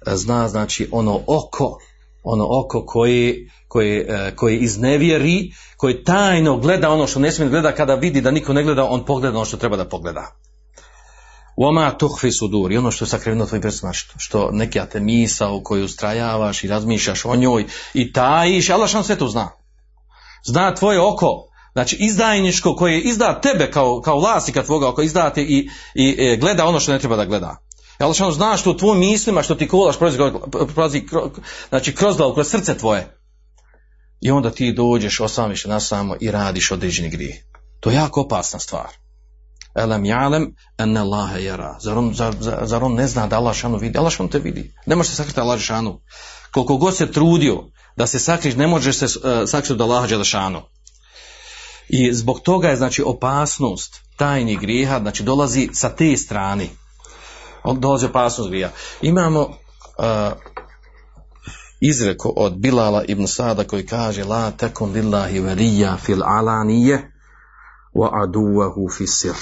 zna znači ono oko ono oko koji, koji, e, koji iznevjeri, koji tajno gleda ono što ne smije gleda, kada vidi da niko ne gleda, on pogleda ono što treba da pogleda. Oma tuhfi sudur, ono što je sakriveno tvoj prsima, što, neki te misao koju ustrajavaš i razmišljaš o njoj i tajiš, Allah što sve to zna. Zna tvoje oko, znači izdajničko koje izda tebe kao, kao vlasnika tvoga oko izdate i, i, i e, gleda ono što ne treba da gleda. Allah što zna što u tvojim mislima, što ti kolaš prolazi, znači kroz glavu, kroz srce tvoje. I onda ti dođeš, osamiš na samo i radiš određeni grije. To je jako opasna stvar. Elem jalem en Allahe jara. Zar on, ne zna da Allah šanu vidi? Allah šanu te vidi. Ne može se sakriti Allah šanu. Koliko god se trudio da se sakriš, ne možeš se uh, sakriti od Allaha Đelešanu. I zbog toga je znači opasnost tajnih grijeha, znači dolazi sa te strane dolazi opasnost grija. Imamo uh, izreko od Bilala ibn Sada koji kaže La tekun lillahi velija fil alanije wa aduvahu fi sir.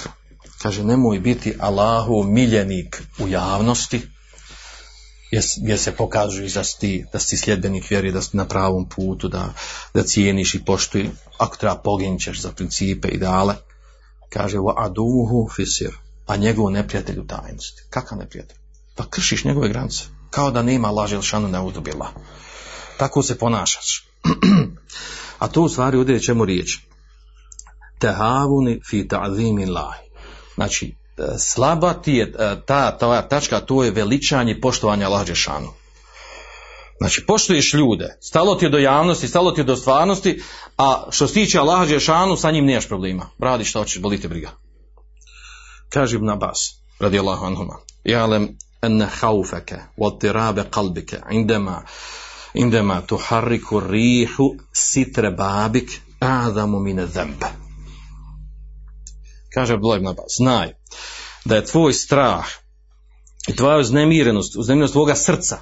Kaže nemoj biti Allahu miljenik u javnosti gdje se pokažu da si, ti, da si sljedbenik vjeri, da si na pravom putu, da, da cijeniš i poštuj, ako treba poginćeš za principe, ideale. Kaže, wa aduhu fisir, a njegov neprijatelj u tajnosti. Kakav neprijatelj? Pa kršiš njegove granice. Kao da nema laže šanu ne udubila. Tako se ponašaš. *clears throat* a to u stvari ovdje čemu riječ. Tehavuni fi ta'zimi lahi. Znači, slaba ti je e, ta, ta tačka, to je veličanje poštovanja Allah Đešanu. Znači, poštuješ ljude, stalo ti je do javnosti, stalo ti je do stvarnosti, a što se tiče Allah Đešanu, sa njim nemaš problema. Radi što hoćeš, boli te briga. Kaže Ibn Abbas, radi Allahu anhuma, jalem enne haufeke, wa tirabe kalbike, indema, indema tuharriku rihu sitre babik, adamu mine zembe. Kaže Abdullah ibn Abbas, znaj da je tvoj strah i tvoja uznemirenost, uznemirenost tvoga srca,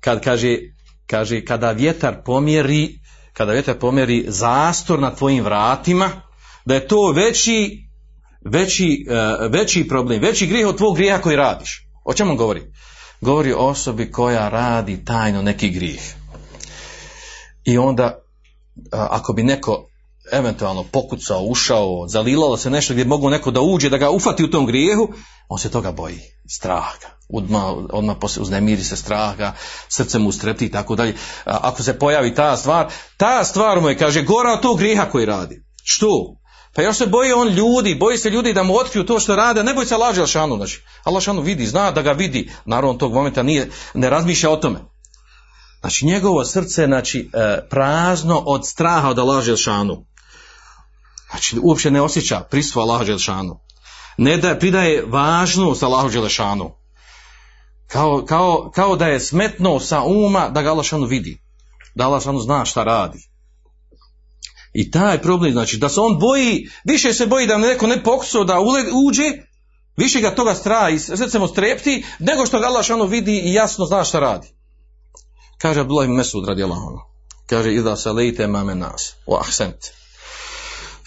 kad kaže, kaže, kada vjetar pomjeri, kada vjetar pomjeri zastor na tvojim vratima, da je to veći, veći, uh, veći problem, veći grijeh od tvog grijeha koji radiš. O čemu govori? Govori o osobi koja radi tajno neki grijeh. I onda, uh, ako bi neko eventualno pokucao, ušao, zalilalo se nešto gdje mogu neko da uđe, da ga ufati u tom grijehu, on se toga boji, strah ga. Odmah, odmah uznemiri se strah ga, srce mu strepti i tako dalje. Ako se pojavi ta stvar, ta stvar mu je, kaže, gora od tog grijeha koji radi. Što? Pa još se boji on ljudi, boji se ljudi da mu otkriju to što rade, ne boji se laži Alšanu, znači. Alšanu vidi, zna da ga vidi, naravno tog momenta nije, ne razmišlja o tome. Znači njegovo srce znači, prazno od straha od Allaha Želšanu. Znači, uopće ne osjeća prisustvo Allaha Đelešanu. Ne da pridaje važnost Allahu Đelešanu. Kao, kao, kao da je smetno sa uma da ga Allah vidi. Da Allah zna šta radi. I taj problem, znači, da se on boji, više se boji da neko ne pokusu da uđe, više ga toga straha i srce mu strepti, nego što ga Allah vidi i jasno zna šta radi. Kaže Abdullah Mesud radi Allahom. Kaže, idha salite mame nas, u ahsent.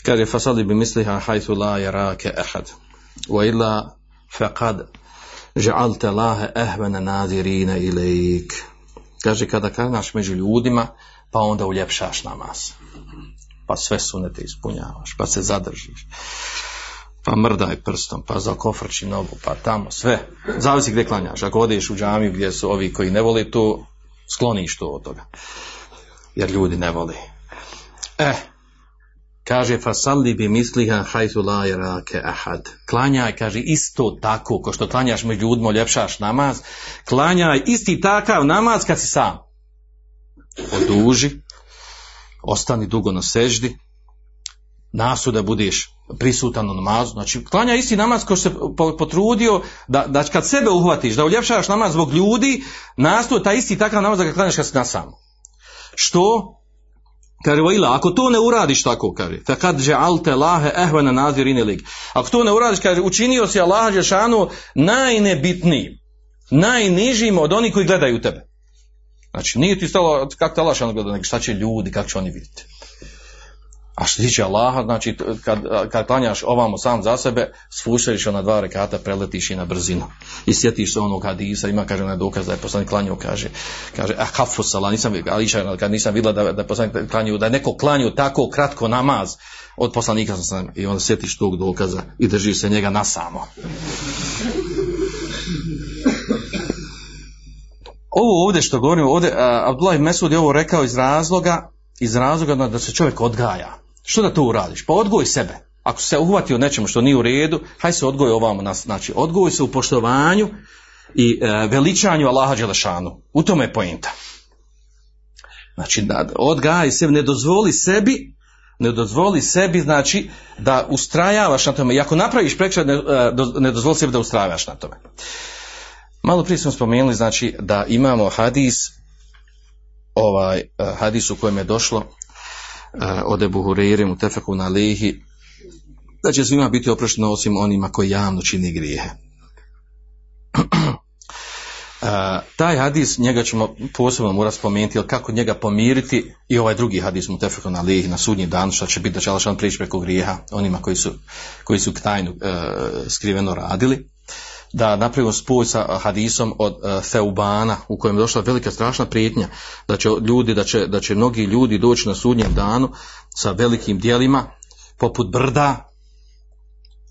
Kaže, fasali bi misliha hajtu la jarake ahad. Wa illa faqad ža'alte lahe ehvene nazirine ilajik. Kaže, kada klanjaš među ljudima, pa onda uljepšaš namaz. Pa sve sunete ispunjavaš, pa se zadržiš. Pa mrdaj prstom, pa zakofrči nogu, pa tamo, sve. Zavisi gdje klanjaš. Ako odeš u džamiju gdje su ovi koji ne voli to, skloniš to od toga. Jer ljudi ne voli. Eh, Kaže, fasalli bi misliha hajtu la jarake ahad. Klanjaj, kaže, isto tako, ko što klanjaš među ljudima, ljepšaš namaz, klanjaj isti takav namaz kad si sam. Oduži, ostani dugo na seždi, nasu da budeš prisutan u namazu. Znači, klanja isti namaz ko se potrudio da, da kad sebe uhvatiš, da uljepšaš namaz zbog ljudi, nastoje taj isti takav namaz da ga klanjaš kad si na sam. Što? Kaže, ako to ne uradiš tako, kaže, kad alte lahe ehvena nazir lig. Ako to ne uradiš, kaže, učinio si Allah Žešanu najnebitnijim, najnižim od onih koji gledaju tebe. Znači, nije ti stalo kako te Allah gleda, nego šta će ljudi, kako će oni vidjeti. A što tiče Allaha, znači kad, kad klanjaš ovamo sam za sebe, spuštaš na dva rekata, preletiš i na brzinu. I sjetiš se onog hadisa, ima kaže na dokaz da je poslanik klanjao, kaže, kaže, ah hafu sala, nisam, ali kad nisam vidjela da, da je poslanik klanjao, da je neko klanjao tako kratko namaz, od poslanika sam i onda sjetiš tog dokaza i držiš se njega na samo. Ovo ovdje što govorimo, ovdje, Abdullah Mesud je ovo rekao iz razloga, iz razloga da se čovjek odgaja. Što da to uradiš? Pa odgoj sebe. Ako se uhvatio nečemu što nije u redu, haj se odgoj ovamo nas. Znači, odgoj se u poštovanju i e, veličanju Allaha Đelešanu. U tome je pojenta. Znači, da odgaj se, ne dozvoli sebi, ne dozvoli sebi, znači, da ustrajavaš na tome. I ako napraviš prekršaj, ne, e, ne dozvoli sebi da ustrajavaš na tome. Malo prije smo spomenuli, znači, da imamo hadis, ovaj, e, hadis u kojem je došlo uh, od Ebu Hureyre mu tefeku na lihi, da će svima biti oprošteno osim onima koji javno čini grijehe. Uh, *clears throat* Taj hadis, njega ćemo posebno morati spomenuti, jer kako njega pomiriti i ovaj drugi hadis mu tefekon ali na sudnji dan, što će biti da će prijeći preko grijeha onima koji su, koji su tajnu e, skriveno radili da napravimo spoj sa hadisom od Feubana u kojem je došla velika strašna prijetnja da će ljudi, da će, da će mnogi ljudi doći na sudnjem danu sa velikim dijelima poput brda,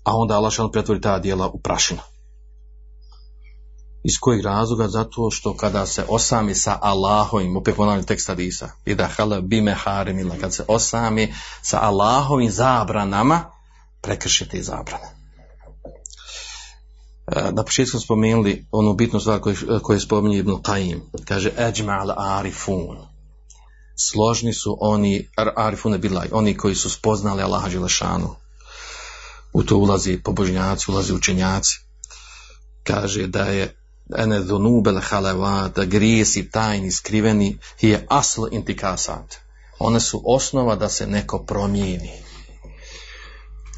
a onda Allah pretvori ta dijela u prašinu. Iz kojeg razloga? Zato što kada se osami sa Allahovim, opet ponavljam tekst hadisa, i da hala bime harimila, kad se osami sa Allahovim zabranama, prekršite zabrane. E, na početku smo spomenuli onu bitnu stvar koju, koju spominje Ibn Qaim. Kaže, eđma arifun. Složni su oni, arifune bilaj, oni koji su spoznali Allaha Đelešanu. U to ulazi pobožnjaci, ulazi učenjaci. Kaže da je ene dhunubel haleva, da grijesi tajni, skriveni, je asl intikasat. One su osnova da se neko promijeni.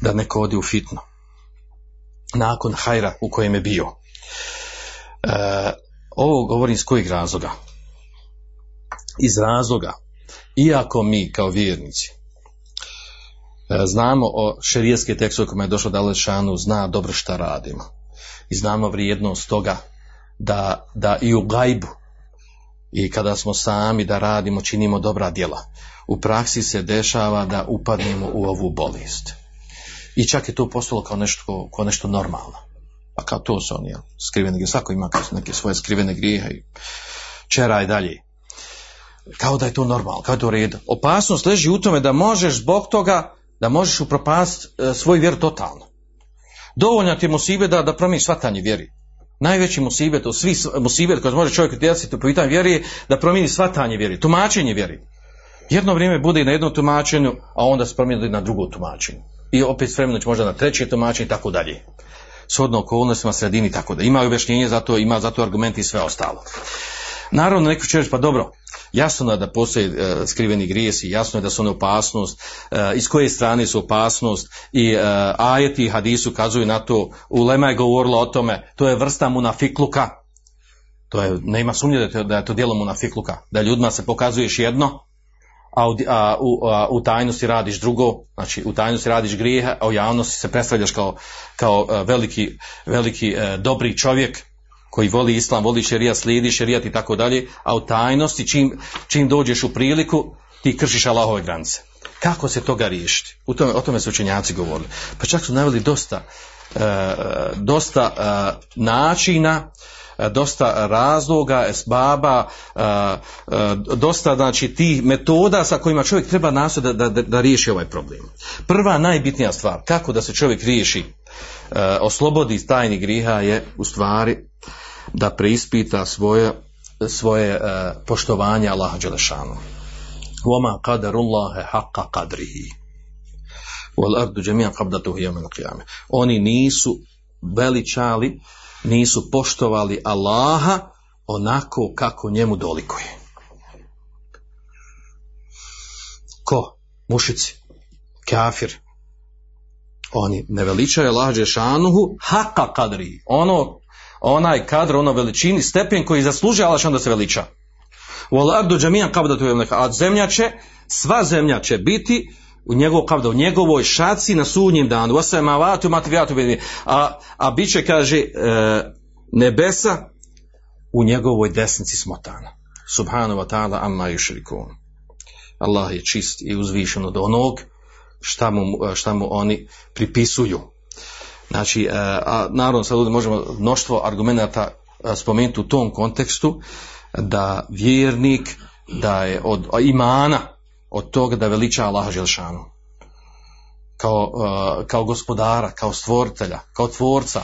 Da neko odi u fitno nakon hajra u kojem je bio. E, ovo govorim iz kojeg razloga? Iz razloga, iako mi kao vjernici e, znamo o šerijetske tekstove kojima je došlo da Lešanu zna dobro šta radimo i znamo vrijednost toga da, da i u gajbu i kada smo sami da radimo, činimo dobra djela. U praksi se dešava da upadnemo u ovu bolest i čak je to postalo kao nešto, kao nešto normalno. A kao to su oni, jel, skrivene grijehe, svako ima neke svoje skrivene grijehe i čera i dalje. Kao da je to normalno, kao da je to red. Opasnost leži u tome da možeš zbog toga, da možeš upropast e, svoj vjer totalno. Dovoljno ti je musibet da, da promijeniš shvatanje vjeri. Najveći musibet, od svih musibet koji može čovjek utjecati po pitanju vjeri je da promijeni shvatanje vjeri, tumačenje vjeri. Jedno vrijeme bude na jednom tumačenju, a onda se promijeni na drugo tumačenju i opet s vremenom možda na treći tumačenje i tako dalje. Shodno okolnostima sredini tako da ima objašnjenje za to, ima za to argumenti i sve ostalo. Naravno, neko će reći, pa dobro, jasno je da postoje e, skriveni grijesi, jasno je da su one opasnost, e, iz koje strane su opasnost i e, ajeti i hadisu kazuju na to, Ulema je govorila o tome, to je vrsta munafikluka, to je, nema sumnje da je to, da je to djelo munafikluka, da ljudima se pokazuješ jedno, a u, a, u, a, u tajnosti radiš drugo, znači u tajnosti radiš grijehe, a u javnosti se predstavljaš kao, kao a, veliki, veliki a, dobri čovjek koji voli islam, voli šerijat, slijedi šerijat i tako dalje, a u tajnosti čim, čim dođeš u priliku ti kršiš Allahove granice. Kako se toga riješiti? U tome, o tome su učenjaci govorili. Pa čak su naveli dosta, dosta načina E, dosta razloga, esbaba, e, e, dosta znači tih metoda sa kojima čovjek treba nastojati da, da, da riješi ovaj problem. Prva najbitnija stvar, kako da se čovjek riješi, oslobodi tajnih griha je u stvari da preispita svoje, svoje poštovanje Allaha Đelešanu. Jami'an qabdatuhu yawm al-qiyamah. Oni nisu veličali nisu poštovali Allaha onako kako njemu dolikuje. Ko? Mušici, kafir. Oni ne veličaju Allah Đešanuhu haka kadri. Ono, onaj kadr, ono veličini, stepen koji zaslužuje Allah da se veliča. A zemlja će, sva zemlja će biti u njegovoj kabda, u njegovoj šaci na sudnjem danu, a, a bit će, kaže, e, nebesa u njegovoj desnici smotana. Subhanu wa ta'ala amma yushrikun. Allah je čist i uzvišen od onog šta mu, šta mu oni pripisuju. Znači, e, a naravno sad možemo mnoštvo argumenta e, spomenuti u tom kontekstu da vjernik da je od imana od toga da veliča Allaha Želšanu. Kao, uh, kao gospodara, kao stvoritelja, kao tvorca,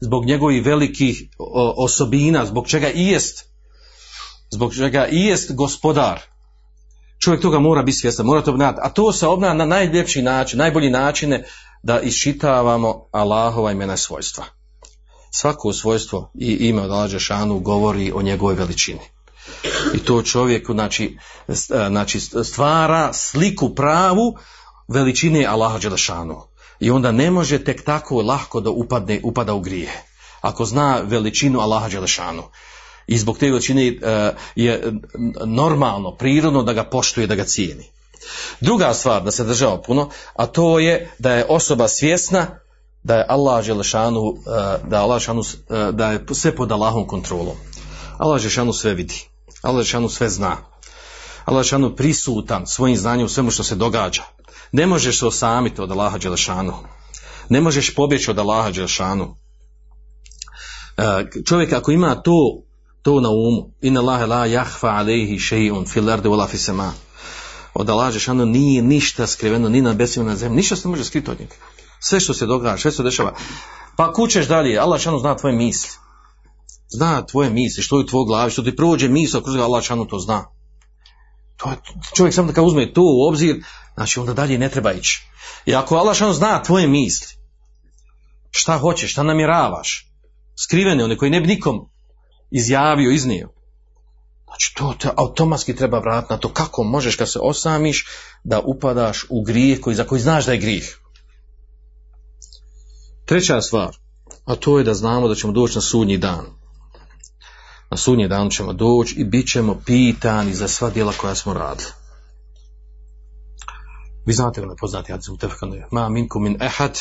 zbog njegovih velikih osobina, zbog čega i jest, zbog čega i jest gospodar. Čovjek toga mora biti svjestan, mora to obnati. A to se obna na najljepši način, najbolji načine da iščitavamo Allahova imena svojstva. Svako svojstvo i ime od Allaha Želšanu govori o njegovoj veličini. I to čovjeku znači, znači stvara sliku pravu veličine Allaha Đelešanu. I onda ne može tek tako lahko da upadne, upada u grije. Ako zna veličinu Allaha Đelešanu. I zbog te veličine e, je normalno, prirodno da ga poštuje, da ga cijeni. Druga stvar da se država puno, a to je da je osoba svjesna da je Allah Želešanu, e, da, Allah Želešanu, e, da je sve pod Allahom kontrolom. Allah Želešanu sve vidi. Allah Želešanu sve zna. Allah Želešanu prisutan svojim znanjem u svemu što se događa. Ne možeš se osamiti od Allaha Đelešanu. Ne možeš pobjeći od Allaha Đelešanu. E, čovjek ako ima to, to na umu, inna Allahe la jahfa alejhi še'un fil ardi wala fis sama. Od Allaha Đelešanu nije ništa skriveno ni na besima na zemlji. Ništa se može skriti od njega. Sve što se događa, sve što se dešava. Pa kućeš dalje, Allah Đelešanu zna tvoje misli. Zna tvoje misli, što je u tvoj glavi, što ti prođe misao, kroz Allah Đelešanu to zna. To je, čovjek samo kad uzme to u obzir, znači onda dalje ne treba ići. I ako Allah šano zna tvoje misli, šta hoćeš, šta namjeravaš, skrivene one koji ne bi nikom izjavio, iznio, znači to te automatski treba vratiti na to kako možeš kad se osamiš da upadaš u grijeh koji, za koji znaš da je grijeh. Treća stvar, a to je da znamo da ćemo doći na sudnji dan. Na sudnji dan ćemo doći i bit ćemo pitani za sva djela koja smo radili. Vi znate onaj poznati hadis mutafakun ma minkum min ahad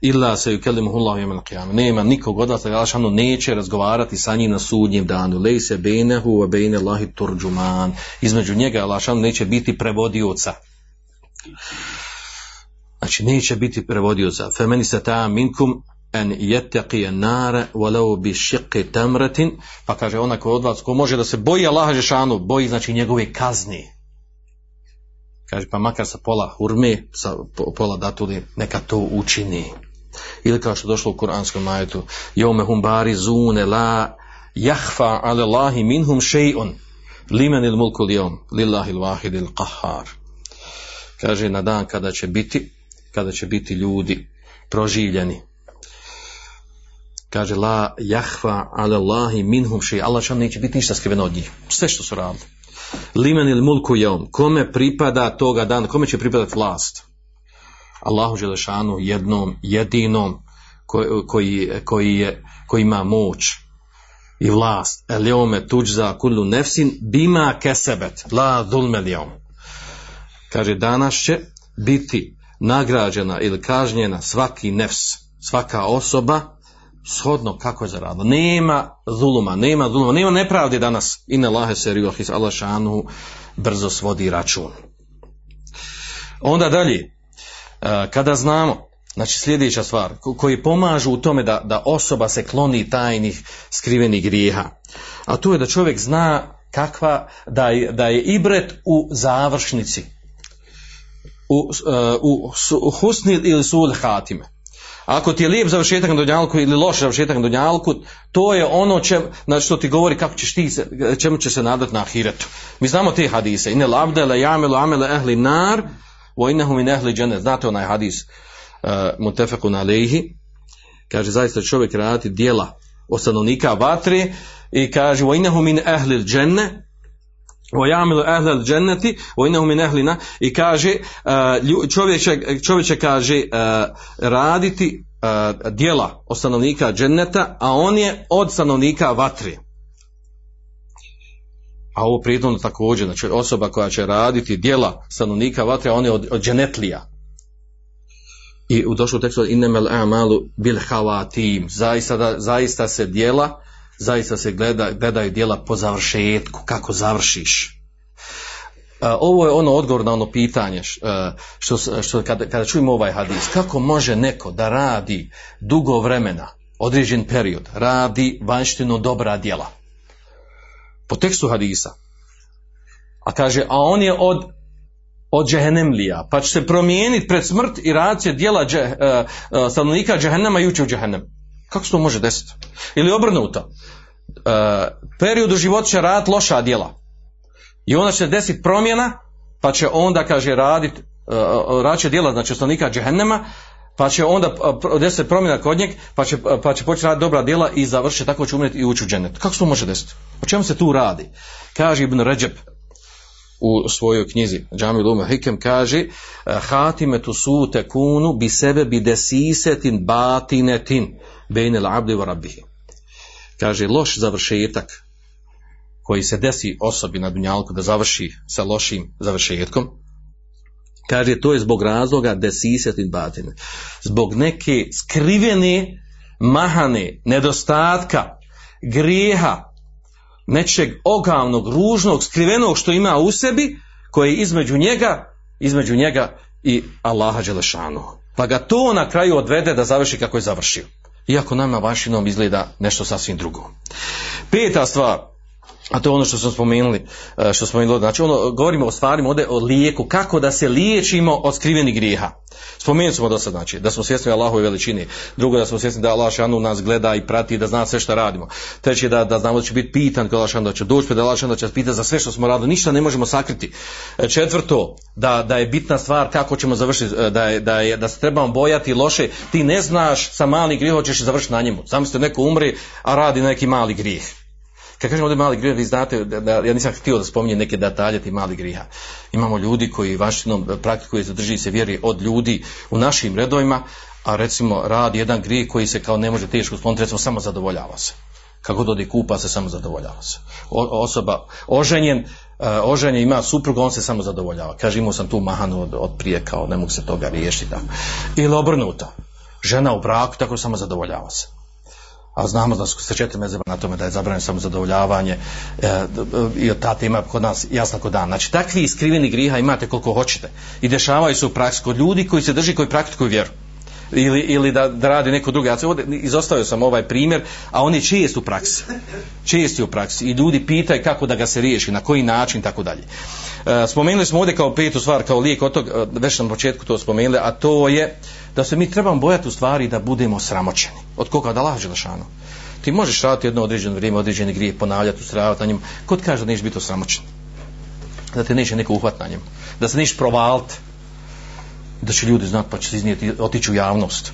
illa se yukallimuhu Allah yawm al-qiyamah. Nema nikog od vas da Allah neće razgovarati sa njim na sudnjem danu. Lejse bejnehu wa bejne Allahi turđuman. Između njega Allah neće biti prevodioca. Znači neće biti prevodioca. Femeni se ta minkum en yettaqi an-nara walau bi shiqqi tamratin. Pa kaže onaj ko od vas ko može da se boji Allaha džeshanu, boji znači njegove kazni kaže pa makar sa pola hurme, sa pola datuli, neka to učini. Ili kao što došlo u kuranskom majetu, jome hum bari zune la jahfa ale Allahi minhum še'un, limen il mulku lijom, lillahi il il qahar. Kaže na dan kada će biti, kada će biti ljudi proživljeni. Kaže la jahfa ale Allahi minhum še'un, Allah neće biti ništa skriveno od njih. Sve što su radili limen il mulku jeom, kome pripada toga dana, kome će pripadati vlast? Allahu Želešanu jednom, jedinom koji, koji, je, koji ima moć i vlast. Eliome tuđza kullu nefsin bima kesebet, la zulme lijom. Kaže, danas će biti nagrađena ili kažnjena svaki nefs, svaka osoba shodno kako je zaradila. Nema zuluma, nema zuluma, nema nepravdi danas. I ne lahe se riohis Allah šanu brzo svodi račun. Onda dalje, e, kada znamo, znači sljedeća stvar, koji pomažu u tome da, da osoba se kloni tajnih skrivenih grijeha, a to je da čovjek zna kakva, da je, da je ibret u završnici, u, e, u, u husni ili sul hatime. Ako ti je lijep završetak na Dunjalku ili loš završetak na Dunjalku, to je ono če, znači što ti govori kako ćeš ti, čemu će se nadati na ahiretu. Mi znamo te hadise. Ine labde le jamelu amele ehli nar, innehu min ehli džene. Znate onaj hadis uh, na lehi. Kaže, zaista čovjek raditi dijela o stanovnika vatre i kaže, o innehu min ehli džene, o ehlel dženneti, o min ehlina, i kaže, uh, čovjek će, kaže, uh, raditi uh, djela od stanovnika dženneta, a on je od stanovnika vatri. A ovo prijedno također, znači osoba koja će raditi djela stanovnika vatre, on je od, od dženetlija. I u došlu tekstu, inemel amalu bil havatim, zaista, zaista se djela zaista se gleda, gledaju djela po završetku, kako završiš. E, ovo je ono odgovor na ono pitanje e, što, što kada, kada čujemo ovaj hadis, kako može neko da radi dugo vremena, određen period, radi vanštino dobra djela. Po tekstu hadisa. A kaže, a on je od od džehennemlija, pa će se promijeniti pred smrt i radit djela dže, uh, stanovnika džehennema i ući u džehennem. Kako se to može desiti? Ili obrnuto. Uh, period u životu će raditi loša djela. I onda će desiti promjena, pa će onda, kaže, raditi, uh, radit će djela, znači stanovnika džehennema, pa će onda uh, desiti promjena kod njeg, pa će, pa će početi raditi dobra djela i završiti, tako će umreti i ući u džennet. Kako se to može desiti? O čemu se tu radi? Kaže Ibn Ređeb u svojoj knjizi Džami Lume Hikem kaže Hatime tu su tekunu bi sebe bi desisetin batinetin bejne l'abdi wa rabbihi. kaže loš završetak koji se desi osobi na dunjalku da završi sa lošim završetkom, kaže to je zbog razloga desisetin batine. Zbog neke skrivene, mahane, nedostatka, grijeha, nečeg ogavnog, ružnog, skrivenog što ima u sebi, koje je između njega, između njega i Allaha Đelešanu. Pa ga to na kraju odvede da završi kako je završio. Iako nama vašinom izgleda nešto sasvim drugo. Peta stvar, a to je ono što smo spomenuli, e, što smo spomenuli, znači ono, govorimo o stvarima ovdje o lijeku, kako da se liječimo od skrivenih grijeha. Spomenuli smo do sad, znači, da smo svjesni Allahove veličini, drugo da smo svjesni da Allah šanu nas gleda i prati, da zna sve što radimo. Treći da, da znamo da će biti pitan kada Allah da će doći, da Allah da će pitati za sve što smo radili, ništa ne možemo sakriti. E, Četvrto, da, da je bitna stvar kako ćemo završiti, e, da, je, da, je, da se trebamo bojati loše, ti ne znaš sa mali grijeh ćeš završiti na njemu. Zamislite neko umri, a radi neki mali grijeh. Kad kažemo ovdje mali grijeh, vi znate, da, da, ja nisam htio da spominjem neke detalje ti mali grijeha. Imamo ljudi koji vašinom praktikuju zadrži se vjeri od ljudi u našim redovima, a recimo radi jedan grijeh koji se kao ne može teško skloniti, recimo samo zadovoljava se. Kako dodi kupa se, samo zadovoljava se. O, osoba oženjen, uh, oženjen ima supruga, on se samo zadovoljava. Kaže imao sam tu mahanu od, od prije, kao ne mogu se toga riješiti. Ili obrnuto. Žena u braku, tako samo zadovoljava se a znamo da su se četiri mezeba na tome da je zabranjeno samo zadovoljavanje e, i ta tema kod nas jasno kod dan. Znači takvi iskriveni griha imate koliko hoćete i dešavaju se u praksi kod ljudi koji se drži, koji praktikuju vjeru ili, ili da, da radi neko drugi. Ja ovdje izostavio sam ovaj primjer, a on je čest u praksi. Čest u praksi. I ljudi pitaju kako da ga se riješi, na koji način, tako dalje. E, spomenuli smo ovdje kao petu stvar, kao lijek od tog, e, već na početku to spomenuli, a to je da se mi trebamo bojati u stvari da budemo sramoćeni. Od koga da laže Đelešanu. Ti možeš raditi jedno određeno vrijeme, određeni grijeh, ponavljati, ustravati na njemu. Kod kaže da neš biti osramoćen? Da te neće neko uhvat na njemu. Da se neš provaliti. Da će ljudi znati pa će se iznijeti, otići u javnost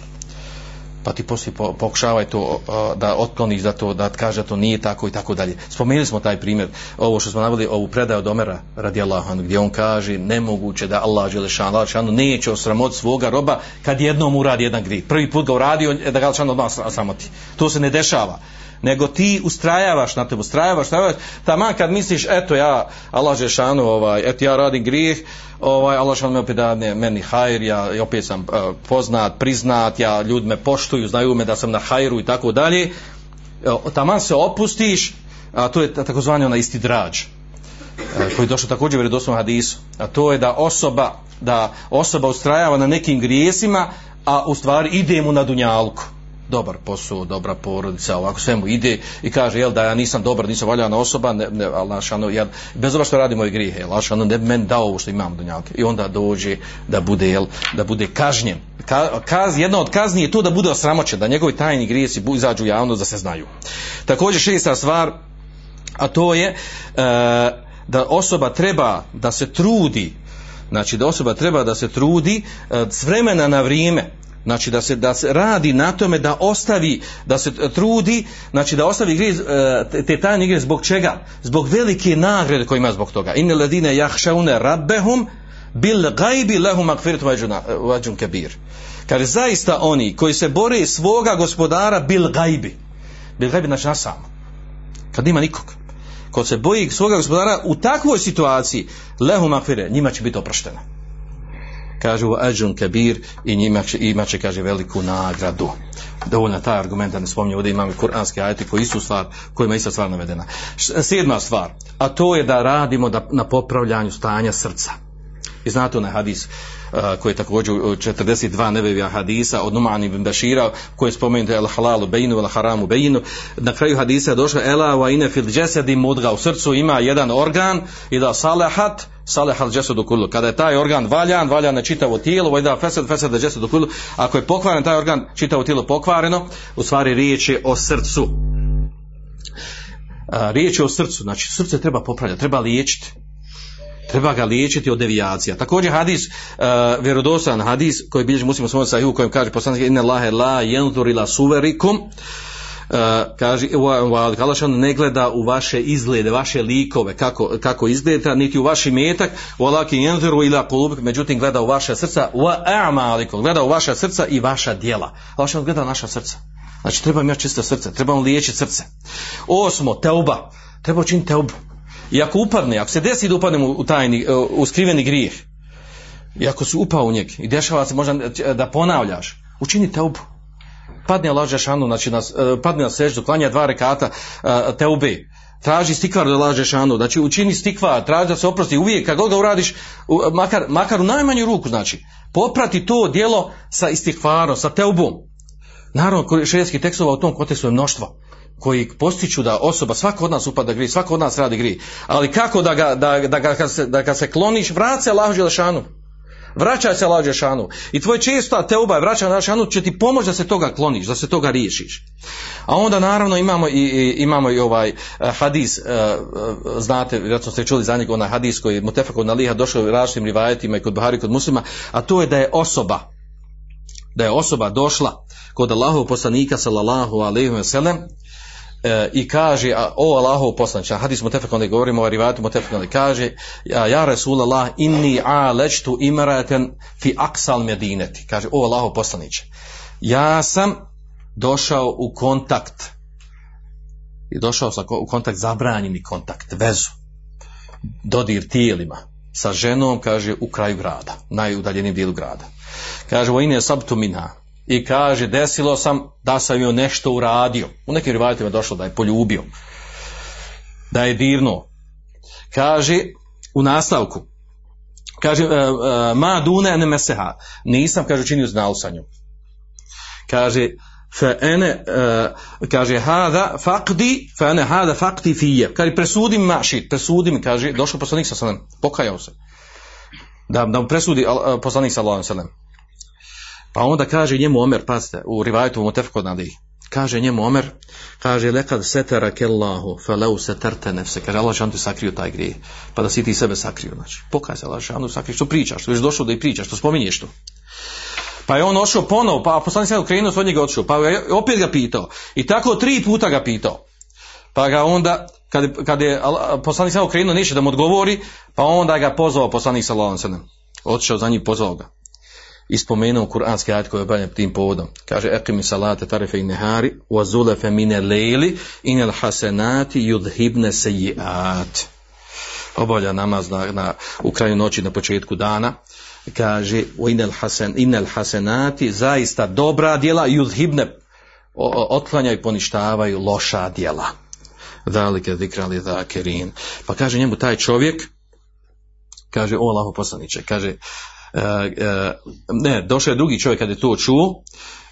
pa ti poslije pokušavaj to da otkloniš da to da kaže da to nije tako i tako dalje. Spomenuli smo taj primjer, ovo što smo naveli, ovu predaju od Omera radi Allaha, gdje on kaže nemoguće da Allah Đelešan, Allah neće osramoti svoga roba kad jednom uradi jedan grih. Prvi put ga uradio da ga Đelešan odmah sramoti. To se ne dešava nego ti ustrajavaš na tebu, ustrajavaš, ustrajavaš, taman kad misliš, eto ja, Allah Žešanu, ovaj, eto ja radim grijeh, ovaj, Allah Žešanu me opet da meni hajr, ja opet sam uh, poznat, priznat, ja, ljudi me poštuju, znaju me da sam na hajru i tako dalje, taman se opustiš, a to je takozvani onaj isti drađ, e, koji je došao također u vjerodostojnom hadisu, a to je da osoba, da osoba ustrajava na nekim grijesima, a u stvari ide mu na dunjalku dobar posao, dobra porodica, ovako sve mu ide i kaže jel da ja nisam dobar, nisam valjana osoba, ne, ne, lašano, jel, bez obzira što radi moje grijehe, lašano ne bi meni dao ovo što imam dunjalke. I onda dođe da bude jel, da bude kažnjen. Ka, kaz, jedna od kazni je to da bude osramoćen, da njegovi tajni grijesi izađu javno da se znaju. Također šesta stvar, a to je e, da osoba treba da se trudi znači da osoba treba da se trudi e, s vremena na vrijeme znači da se da se radi na tome da ostavi da se trudi znači da ostavi grijeh e, te tajne igre zbog čega? Zbog velike nagrade koje ima zbog toga. Inne ladine yahshawna rabbehum bil gajbi lahum magfiratu wajun kabir kaže zaista oni koji se bore svoga gospodara bil gajbi. Bil gajbi znači sam kad ima nikog. Ko se boji svoga gospodara u takvoj situaciji lahum magfire njima će biti oprošteno kaže u ađun kabir i njima će, ima će kaže veliku nagradu. Dovoljno taj argument da ne spominje ovdje imamo kuranske ajete koji su stvar kojima je ista stvar navedena. Sedma stvar a to je da radimo da, na popravljanju stanja srca. I znate onaj hadis koji je također 42 nebevija hadisa od Numan ibn Bashira koji je el halalu bejnu el haramu bejnu na kraju hadisa je došlo ela wa ine fil džesedi mudga u srcu ima jedan organ i da salahat salahal džesedu kullu. Kada je taj organ valjan, valjan je čitavo tijelo, vajda fesed, fesed džesedu kullu. Ako je pokvaren taj organ, čitavo tijelo pokvareno, u stvari riječ je o srcu. Riječ je o srcu, znači srce treba popravljati, treba liječiti. Treba ga liječiti od devijacija. Također hadis, uh, vjerodosan hadis koji bilježi muslimo svojom sahiju u kojem kaže poslanik inna lahe la jentur ila suverikum Uh, kaže Allahšan ne gleda u vaše izglede, vaše likove, kako, kako izgledate, niti u vaši metak, walaki yanzuru ila qulubik, međutim gleda u vaše srca, wa a'malikum, gleda u vaša srca i vaša djela. Allahšan gleda naša srca. Znači treba imati čisto srce, trebamo liječiti srce. Osmo, teuba. Treba učiniti teubu. I ako upadne, ako se desi da upadnemo u tajni, e, u skriveni grijeh, i ako si upao u njeg i dešava se možda da ponavljaš, učini teubu. Padne Allah Žešanu, znači nas, e, padne na seždu, klanja dva rekata e, teube, traži stikvar da laže šanu, znači učini stikvar, traži da se oprosti uvijek kad god ga uradiš, makar, makar u najmanju ruku, znači, poprati to djelo sa istikvarom, sa teubom. Naravno, šerijetskih tekstova u tom kontekstu je mnoštvo koji postiču da osoba, svako od nas upada gri, svako od nas radi gri, ali kako da ga, da, da ga, kad se, da kad se kloniš, vrati se Allahu Đelešanu. Vraćaj se Allahu Đelešanu. I tvoj česta teuba je vraćaj na Đelešanu će ti pomoći da se toga kloniš, da se toga riješiš. A onda naravno imamo i, i- imamo i ovaj eh, hadis, eh, eh, znate, vjerojatno ste čuli za njega onaj hadis koji je Mutefakov na liha došao u različitim rivajetima i kod Buhari kod muslima, a to je da je osoba, da je osoba došla kod Allahovog poslanika sallallahu alejhi ve sellem e, i kaže a, o Allahov poslaniče hadis mutefek onda govorimo o rivatu mutefek onda kaže ja, ja Rasulallah inni alečtu imraten fi aksal medineti. Kaže o Allahov poslaniče ja sam došao u kontakt i došao sam u kontakt zabranjeni kontakt vezu dodir tijelima sa ženom kaže u kraju grada najudaljenijem dijelu grada. Kaže vojine je sabtu minha i kaže desilo sam da sam joj nešto uradio. U nekim rivajetima je došlo da je poljubio da je dirnuo. Kaže u nastavku kaže e, e, ma dune ne meseha nisam kaže činio znao sa njom. Kaže fa ene uh, kaže hada faqdi fa ene hada faqdi fije. Kaže presudi mi mašit presudi kaže došao poslanik sa sallam pokajao se. Da, da presudi poslanik ve sellem pa onda kaže njemu Omer pazite u rivajetu mutefkod nadi kaže njemu Omer kaže lekad setara kellahu falau setarte nefse kaže Allah ti sakrio taj grijeh pa da si ti sebe sakrio znači pokaj se Allah sakrio što pričaš što je došao da i pričaš što spominješ to pa je on ošao ponovo, pa poslanik se okrenuo od njega otišao, pa je opet ga pitao. I tako tri puta ga pitao. Pa ga onda, kad, kad je poslanik se okrenuo, niše da mu odgovori, pa onda ga pozvao poslanik sa. Otišao za njim, pozvao ga. I spomenuo kuranski ajet koji je obavljen tim povodom. Kaže, ekimi salate tarefe i nehari, wa zulefe mine lejli, inel hasenati yudhibne sejiat. Obavlja namaz na, na, u kraju noći na početku dana kaže inel, hasen, inel hasenati zaista dobra djela yudhibne otklanjaju i poništavaju loša djela velike zikrali zakirin pa kaže njemu taj čovjek kaže o Allahu poslaniče kaže ne došao je drugi čovjek kad je to čuo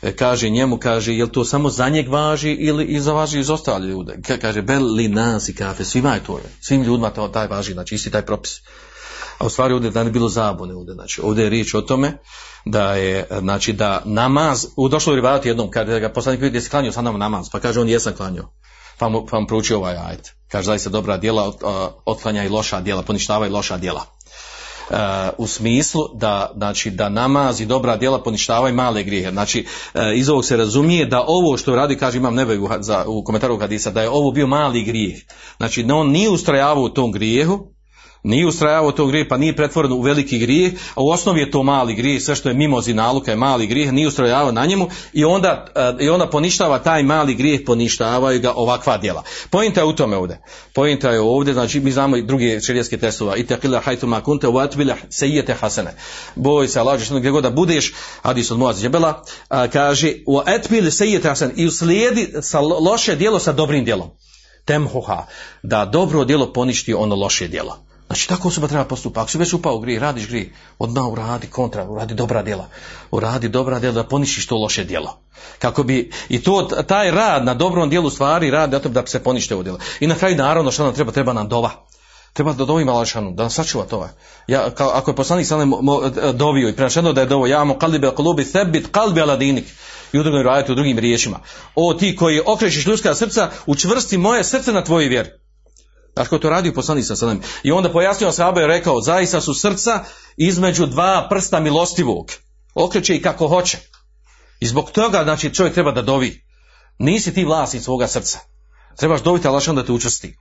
e, kaže njemu kaže jel to samo za njeg važi ili i za važi i za ostale ljude Ka- kaže bel li nas i kafe svima je to svim ljudima to taj važi znači isti taj propis a u stvari ovdje da ne bilo zabune ovdje, znači ovdje je riječ o tome da je, znači da namaz, u došlo rivati jednom, kada ga poslanik vidi se klanio sa nama namaz, pa kaže on jesam klanio, pa mu, pa mu proučio ovaj ajet. Kaže zaista dobra djela otklanja i loša djela, poništava i loša djela. U smislu da, znači, da namaz i dobra djela poništavaju male grijehe. Znači, uh, iz ovog se razumije da ovo što radi, kaže imam nebe u, za, u komentaru hadisa, da je ovo bio mali grijeh. Znači, da on nije ustrajavao u tom grijehu, nije ustrajavao to grijeh, pa nije pretvoren u veliki grijeh, a u osnovi je to mali grijeh, sve što je mimo zinaluka je mali grijeh, nije ustrajavao na njemu i onda, eh, i onda poništava taj mali grijeh, poništavaju ga ovakva djela. Pojenta je u tome ovdje. Pojenta je ovdje, znači mi znamo i druge širijetske testova. I teqila hajtu ma kunte u atbila sejete hasene. Boj se što gdje god da budeš, hadis od Muaz Džebela, a, kaže, u atbil sejete hasene i uslijedi sa lo- loše djelo sa dobrim djelom. Temhuha, da dobro djelo poništi ono loše djelo. Znači tako osoba treba postupati. Ako si već upao u grije, radiš grije, odmah uradi kontra, uradi dobra djela. Uradi dobra djela da poništiš to loše djelo. Kako bi, i to, taj rad na dobrom djelu stvari, rad na to da se ponište ovo djelo. I na kraju naravno što nam treba, treba nam dova. Treba da dovimo Alašanu, da nas sačuva to. Ja, kao, ako je poslanik sallam mo- dovio i prenašeno da je dovo, ja mu kalbi kulubi thebit kalbi aladinik. I u drugim u drugim riječima. O ti koji okrećeš ljudska srca, učvrsti moje srce na tvoji vjeri. Znaš ko to radi poslanik sa sallam. I onda pojasnio sahabe i rekao, zaista su srca između dva prsta milostivog. Okreće i kako hoće. I zbog toga, znači, čovjek treba da dovi. Nisi ti vlasnik svoga srca. Trebaš dobiti Allah da te učvrsti.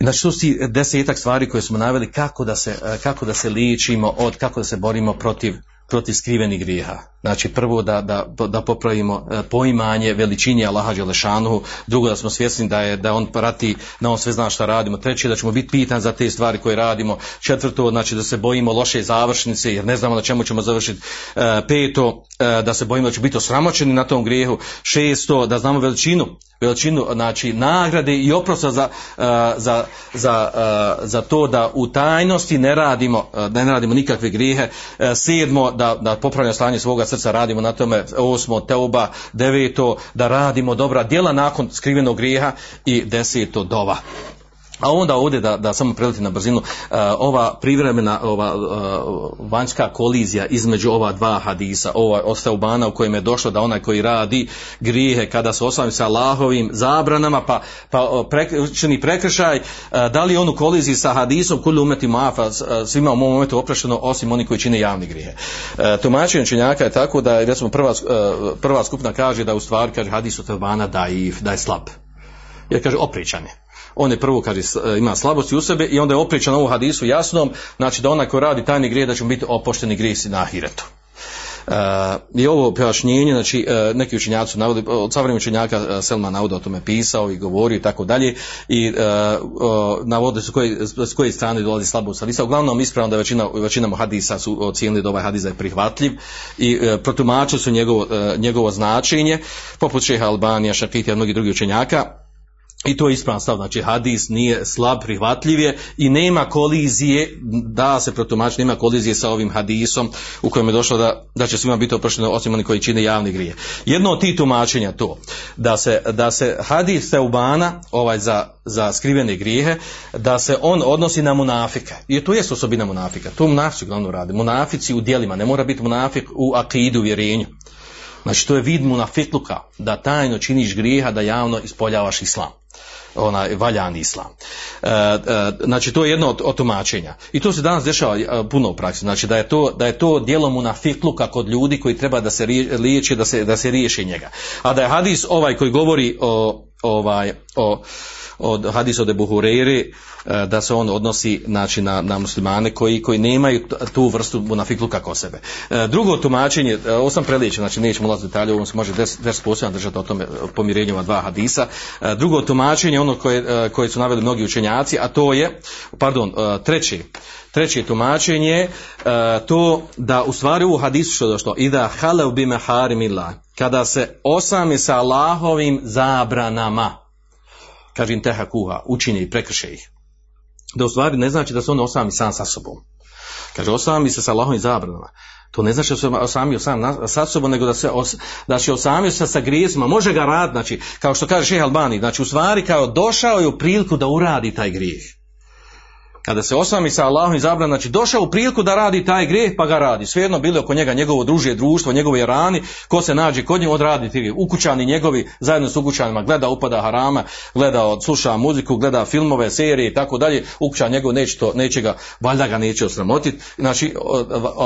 Znači, su desetak stvari koje smo naveli kako da se, kako da se liječimo od, kako da se borimo protiv, protiv skrivenih grijeha. Znači prvo da, da, da popravimo e, poimanje veličini Allaha Đelešanuhu, drugo da smo svjesni da je da on prati, da on sve zna šta radimo, treće da ćemo biti pitan za te stvari koje radimo, četvrto znači da se bojimo loše završnice jer ne znamo na čemu ćemo završiti, E, peto e, da se bojimo da će biti osramoćeni na tom grijehu, šesto da znamo veličinu veličinu znači nagrade i oprosta za, za, za, za to da u tajnosti ne radimo, da ne radimo nikakve grijehe, sedmo da, da popravljamo stanje svoga srca, radimo na tome, osmo teuba, deveto da radimo dobra djela nakon skrivenog grijeha i deseto dova. A onda ovdje da, da samo preleti na brzinu, uh, ova privremena, ova uh, vanjska kolizija između ova dva hadisa, ova osteubana u kojem je došlo da onaj koji radi grijehe kada se osami sa Allahovim zabranama, pa, pa prek, čini prekršaj, da li on u koliziji sa hadisom kuli umeti mafa, svima u ovom momentu oprašteno, osim oni koji čine javni grijehe. Tumačenje činjaka je tako da, recimo, prva, prva skupina kaže da u stvari, kaže hadis osteubana da, i, da je slab. Jer kaže opričan je on je prvo kaže ima slabosti u sebe i onda je opričan ovu hadisu jasnom, znači da onaj ko radi tajni grijeh da će biti opošteni grijesi na ahiretu. Uh, I ovo pojašnjenje, znači uh, neki učenjaci navodi, od savremenih učenjaka Selma navodi o tome pisao i govorio i tako dalje i uh, navode su koje, s koje strane dolazi slabost hadisa. Uglavnom ispravno da većina, većina hadisa su ocijenili da ovaj hadis je prihvatljiv i protumačili su njegovo, njegovo značenje, poput Šeha Albanija, Šakitija i mnogi drugi učenjaka i to je ispravan stav, znači hadis nije slab, prihvatljiv je i nema kolizije, da se protumači, nema kolizije sa ovim hadisom u kojem je došlo da, da će svima biti oprošteno osim oni koji čine javni grije. Jedno od tih tumačenja to, da se, da se hadis Teubana, ovaj za, za skrivene grijehe, da se on odnosi na munafike. I to je osobina munafika, to munafici glavno rade. Munafici u dijelima, ne mora biti munafik u akidu, u vjerenju. Znači to je vid munafikluka, da tajno činiš grijeha, da javno ispoljavaš islam onaj valjan islam. E, e, znači to je jedno od, od tumačenja. I to se danas dešava e, puno u praksi. Znači da je to da je to djelo munafikluka kod ljudi koji treba da se liječi, da se da se riješi njega. A da je hadis ovaj koji govori o ovaj o od hadisa od Ebu Hureyri, e, da se on odnosi znači, na, na muslimane koji, koji nemaju tu vrstu munafikluka kod sebe. E, drugo tumačenje, e, ovo sam preliječen, znači nećemo ulaziti detalje, ovo se može des, des držati o tome pomirenju dva hadisa. Drugo tumačenje, ono koje, koje su naveli mnogi učenjaci, a to je, pardon, treći, treće tumačenje, to da u stvari u hadisu što došlo, i da bime harimillah, kada se osami sa Allahovim zabranama, kaže inteha kuha, učini i prekrše ih. Da u stvari ne znači da se on osami sam sa sobom. Kaže, osami se sa Allahovim zabranama. To ne znači da se osamio sam sa sobom, nego da se, os, se osamio se sa grijesima. Može ga rad, znači, kao što kaže šeha Albani, znači u stvari kao došao je u priliku da uradi taj grijeh kada se osami sa Allahom i zabran, znači došao u priliku da radi taj grijeh, pa ga radi. Svejedno bilo oko njega njegovo družje, društvo, njegove rani, ko se nađe kod njega, odradi ti ukućani njegovi, zajedno s ukućanima, gleda upada harama, gleda, sluša muziku, gleda filmove, serije i tako dalje, ukućan njegov neće, to, neće ga, valjda ga neće osramotiti, znači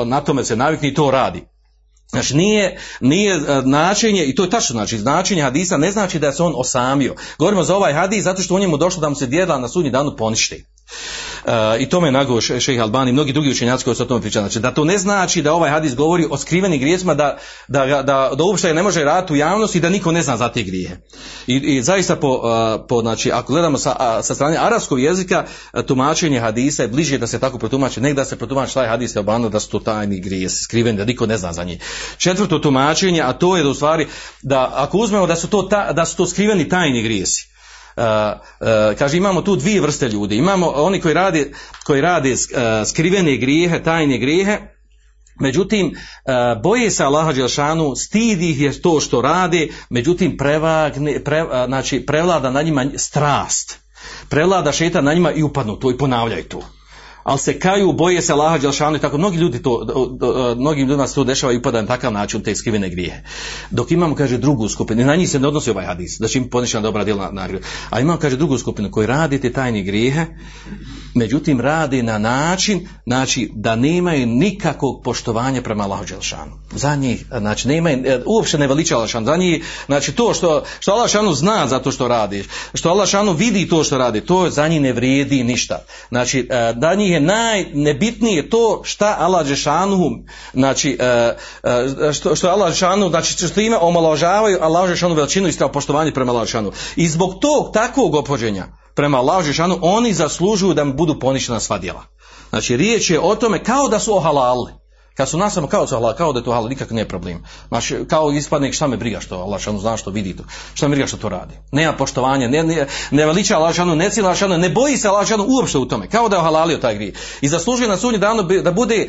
na tome se navikni i to radi. Znači nije, nije značenje, i to je tačno znači, značenje hadisa ne znači da se on osamio. Govorimo za ovaj hadis zato što u njemu došlo da mu se djela na sudnji danu poništi. Uh, I tome nago šejh Albani mnogi drugi učenjaci koji su o tome pričali. Znači, da to ne znači da ovaj hadis govori o skrivenim grijesima, da, da, da, da uopšte ne može raditi u javnosti i da niko ne zna za te grijehe. I, i zaista, po, uh, po, znači, ako gledamo sa, sa strane arapskog jezika, tumačenje hadisa je bliže da se tako protumači, nek da se protumači taj hadis je obano da su to tajni grijesi, skriveni, da niko ne zna za njih. Četvrto tumačenje, a to je da u stvari, da ako uzmemo da su to, ta, da su to skriveni tajni grijesi, kaže imamo tu dvije vrste ljudi. Imamo oni koji rade koji rade uh, skrivene grijehe tajne grijehe. Međutim, boje se Allaha Đelšanu, stidi ih je to što rade, međutim, prevagne, pre, znači, prevlada na njima strast. Prevlada šeta na njima i upadnu to i ponavljaju to ali se kaju, boje se Allaha Đelšanu i tako. Mnogi ljudi to, mnogim ljudima se to dešava i upada na takav način te skrivene grije. Dok imamo, kaže, drugu skupinu, na njih se ne odnosi ovaj hadis, da će im ponišena dobra djela nagrada. A imamo, kaže, drugu skupinu koji radite tajni grijehe, međutim rade na način znači da nemaju nikakvog poštovanja prema Allahu Đelšanu. Za njih, znači nemaju, e, uopće ne veliča Allah Za njih, znači to što, što Allah Đelšanu zna za to što radi, što Allah Đelšanu vidi to što radi, to za njih ne vrijedi ništa. Znači, e, da njih je najnebitnije to šta Allah Đelšanu, znači, e, što, što Allah Đelšanu, znači što ime omalovažavaju Allah Đelšanu veličinu i poštovanje prema Allah. I zbog tog takvog opođenja, prema Allahu Žešanu, oni zaslužuju da budu poništena sva djela. Znači riječ je o tome kao da su ohalali. Kad su nasamo kao da su halal, kao da je to halal, nikak nije problem. Znači, kao ispadne šta me briga što Allah zna što vidi to. Šta me briga što to radi. Nema poštovanja, ne, ne, ne veliča Allah ne cijela ne boji se Allah uopšte u tome. Kao da je ohalalio taj grije. I zaslužuje na sudnji danu da bude,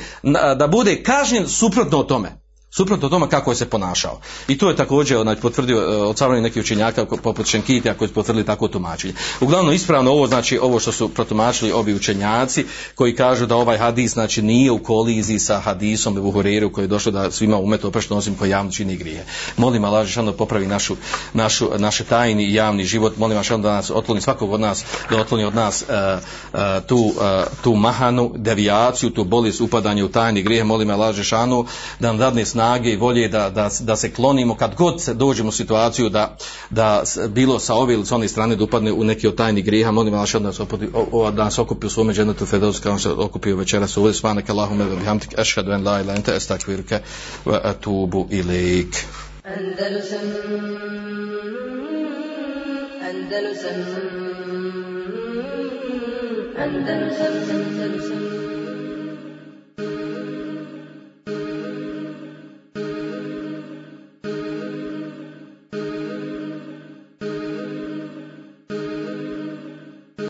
da bude kažnjen suprotno o tome. Suprotno tome kako je se ponašao. I to je također onaj, potvrdio e, od savremeni nekih učenjaka poput Šenkitija koji su potvrdili tako tumačenje. Uglavnom ispravno ovo znači ovo što su protumačili ovi učenjaci koji kažu da ovaj hadis znači nije u koliziji sa hadisom u Hureyru koji je došlo da svima umetu oprašno osim koji javno čini grije. Molim Allah da popravi našu, našu, naše tajni i javni život. Molim Allah da nas otkloni svakog od nas da otkloni od nas uh, uh, tu, uh, tu mahanu, devijaciju, tu bolest upadanje u tajni grije. Molim Allah da nam dadne snage i volje da, da, da se klonimo kad god dođemo u situaciju da, da bilo sa ove ili s one strane da upadne u neki od tajnih grijeha, molim vas da nas, opodi, o, da nas okupi u svome dženetu Fedovs kao se okupio večeras ovdje svanak Allahume wa bihamdik ashhadu an la ilaha illa anta astaghfiruka wa atubu ilaik Andalusam Andalusam Andalusam Andalusam